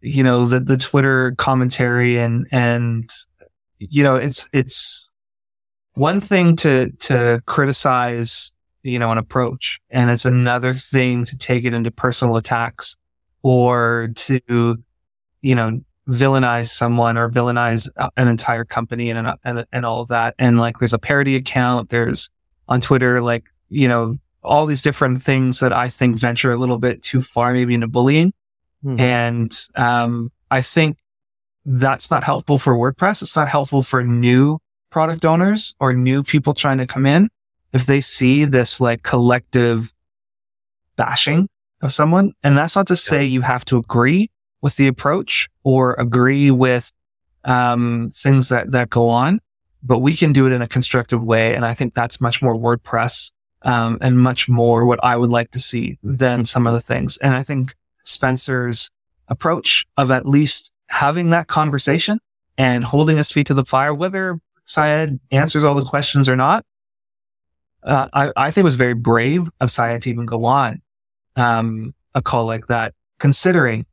you know, the the Twitter commentary and and you know, it's, it's one thing to, to criticize, you know, an approach and it's another thing to take it into personal attacks or to, you know, villainize someone or villainize an entire company and, and, and all of that. And like, there's a parody account. There's on Twitter, like, you know, all these different things that I think venture a little bit too far, maybe into bullying. Mm-hmm. And, um, I think that's not helpful for WordPress. It's not helpful for new product owners or new people trying to come in. If they see this like collective bashing of someone, and that's not to say you have to agree with the approach or agree with um, things that that go on, but we can do it in a constructive way. And I think that's much more WordPress um, and much more what I would like to see than some of the things. And I think Spencer's approach of at least having that conversation and holding his feet to the fire, whether Syed answers all the questions or not, uh, I, I, think it was very brave of Syed to even go on um, a call like that, considering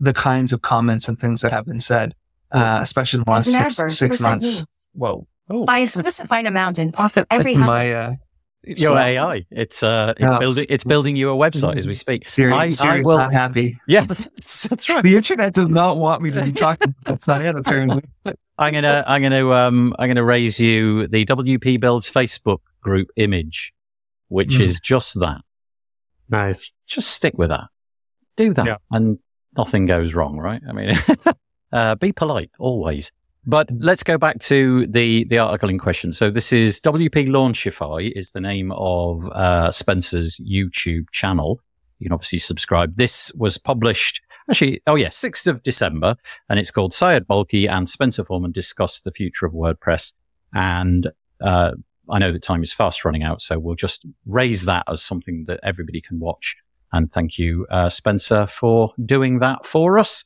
the kinds of comments and things that have been said, uh, especially in the last six, six months. Whoa. Oh. By a specified amount in every my, uh, your AI. It's uh, it's building. It's building you a website as we speak. Siri, I, Siri, I will, I'm happy. Yeah, that's right. The internet does not want me to be talking. that's not apparently. I'm gonna, I'm gonna, um, I'm gonna raise you the WP Builds Facebook group image, which mm. is just that. Nice. Just stick with that. Do that, yeah. and nothing goes wrong, right? I mean, uh, be polite always. But let's go back to the, the article in question. So this is WP Launchify is the name of uh, Spencer's YouTube channel. You can obviously subscribe. This was published actually, oh yeah, 6th of December, and it's called Syed Balkhi and Spencer Forman discuss the future of WordPress. And uh, I know that time is fast running out, so we'll just raise that as something that everybody can watch. And thank you, uh, Spencer, for doing that for us.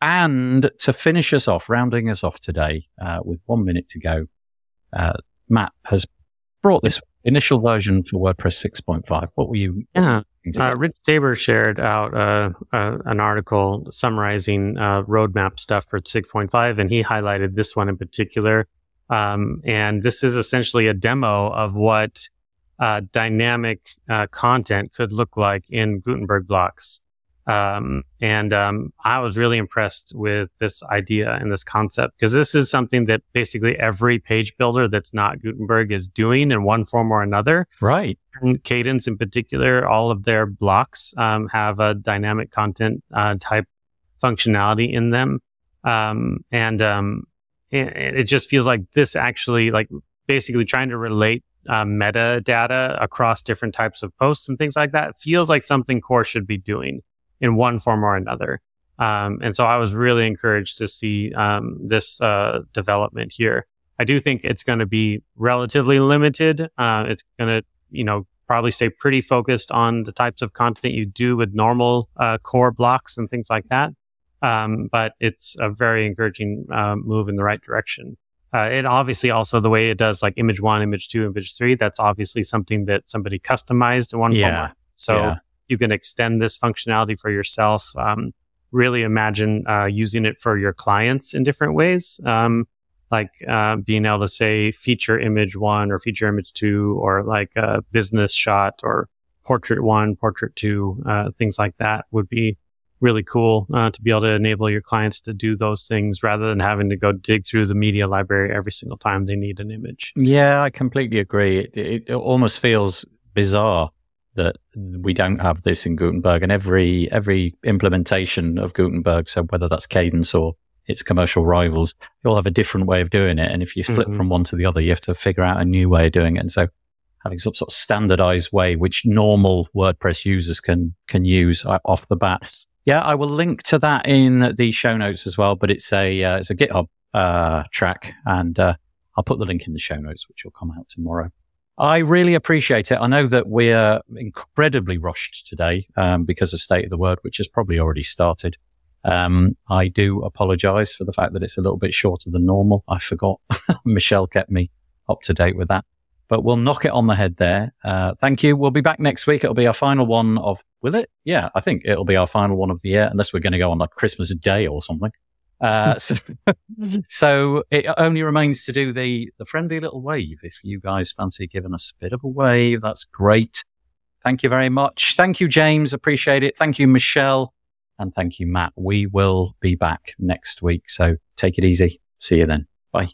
And to finish us off, rounding us off today, uh, with one minute to go, uh, Matt has brought this initial version for WordPress 6.5. What were you? Yeah. Uh, Rich Tabor shared out uh, uh, an article summarizing uh, roadmap stuff for 6.5, and he highlighted this one in particular. Um, and this is essentially a demo of what uh, dynamic uh, content could look like in Gutenberg blocks. Um, and um, I was really impressed with this idea and this concept because this is something that basically every page builder that's not Gutenberg is doing in one form or another. Right. And Kadence in particular, all of their blocks um, have a dynamic content uh, type functionality in them. Um, and um, it, it, just feels like this actually, like basically trying to relate uh, metadata across different types of posts and things like that feels like something core should be doing in one form or another. Um, and so I was really encouraged to see um, this uh, development here. I do think it's going to be relatively limited. Uh, it's going to, you know, probably stay pretty focused on the types of content you do with normal uh, core blocks and things like that. Um, but it's a very encouraging uh, move in the right direction. Uh, it obviously also the way it does like image one, image two, image three. That's obviously something that somebody customized in one yeah. form. So yeah you can extend this functionality for yourself um, really imagine uh, using it for your clients in different ways. Um, like uh, being able to say feature image one or feature image two, or like a business shot or portrait one, portrait two, uh, things like that would be really cool uh, to be able to enable your clients to do those things rather than having to go dig through the media library every single time they need an image. Yeah, I completely agree. It, it, it almost feels bizarre that we don't have this in Gutenberg and every every implementation of Gutenberg, so whether that's Kadence or its commercial rivals, they all have a different way of doing it. And if you flip mm-hmm. from one to the other, you have to figure out a new way of doing it. And so having some sort of standardized way which normal WordPress users can can use uh, off the bat yeah, I will link to that in the show notes as well. But it's a uh, it's a GitHub uh, track, and uh, I'll put the link in the show notes, which will come out tomorrow. I really appreciate it. I know that we're incredibly rushed today um, because of State of the Word, which has probably already started. Um, I do apologize for the fact that it's a little bit shorter than normal. I forgot. Michelle kept me up to date with that but we'll knock it on the head there. Uh, thank you. We'll be back next week. It'll be our final one of, will it? Yeah, I think it'll be our final one of the year, unless we're going to go on like Christmas Day or something. Uh, so, so it only remains to do the, the friendly little wave. If you guys fancy giving us a bit of a wave, that's great. Thank you very much. Thank you, James. Appreciate it. Thank you, Michelle. And thank you, Matt. We will be back next week. So take it easy. See you then. Bye.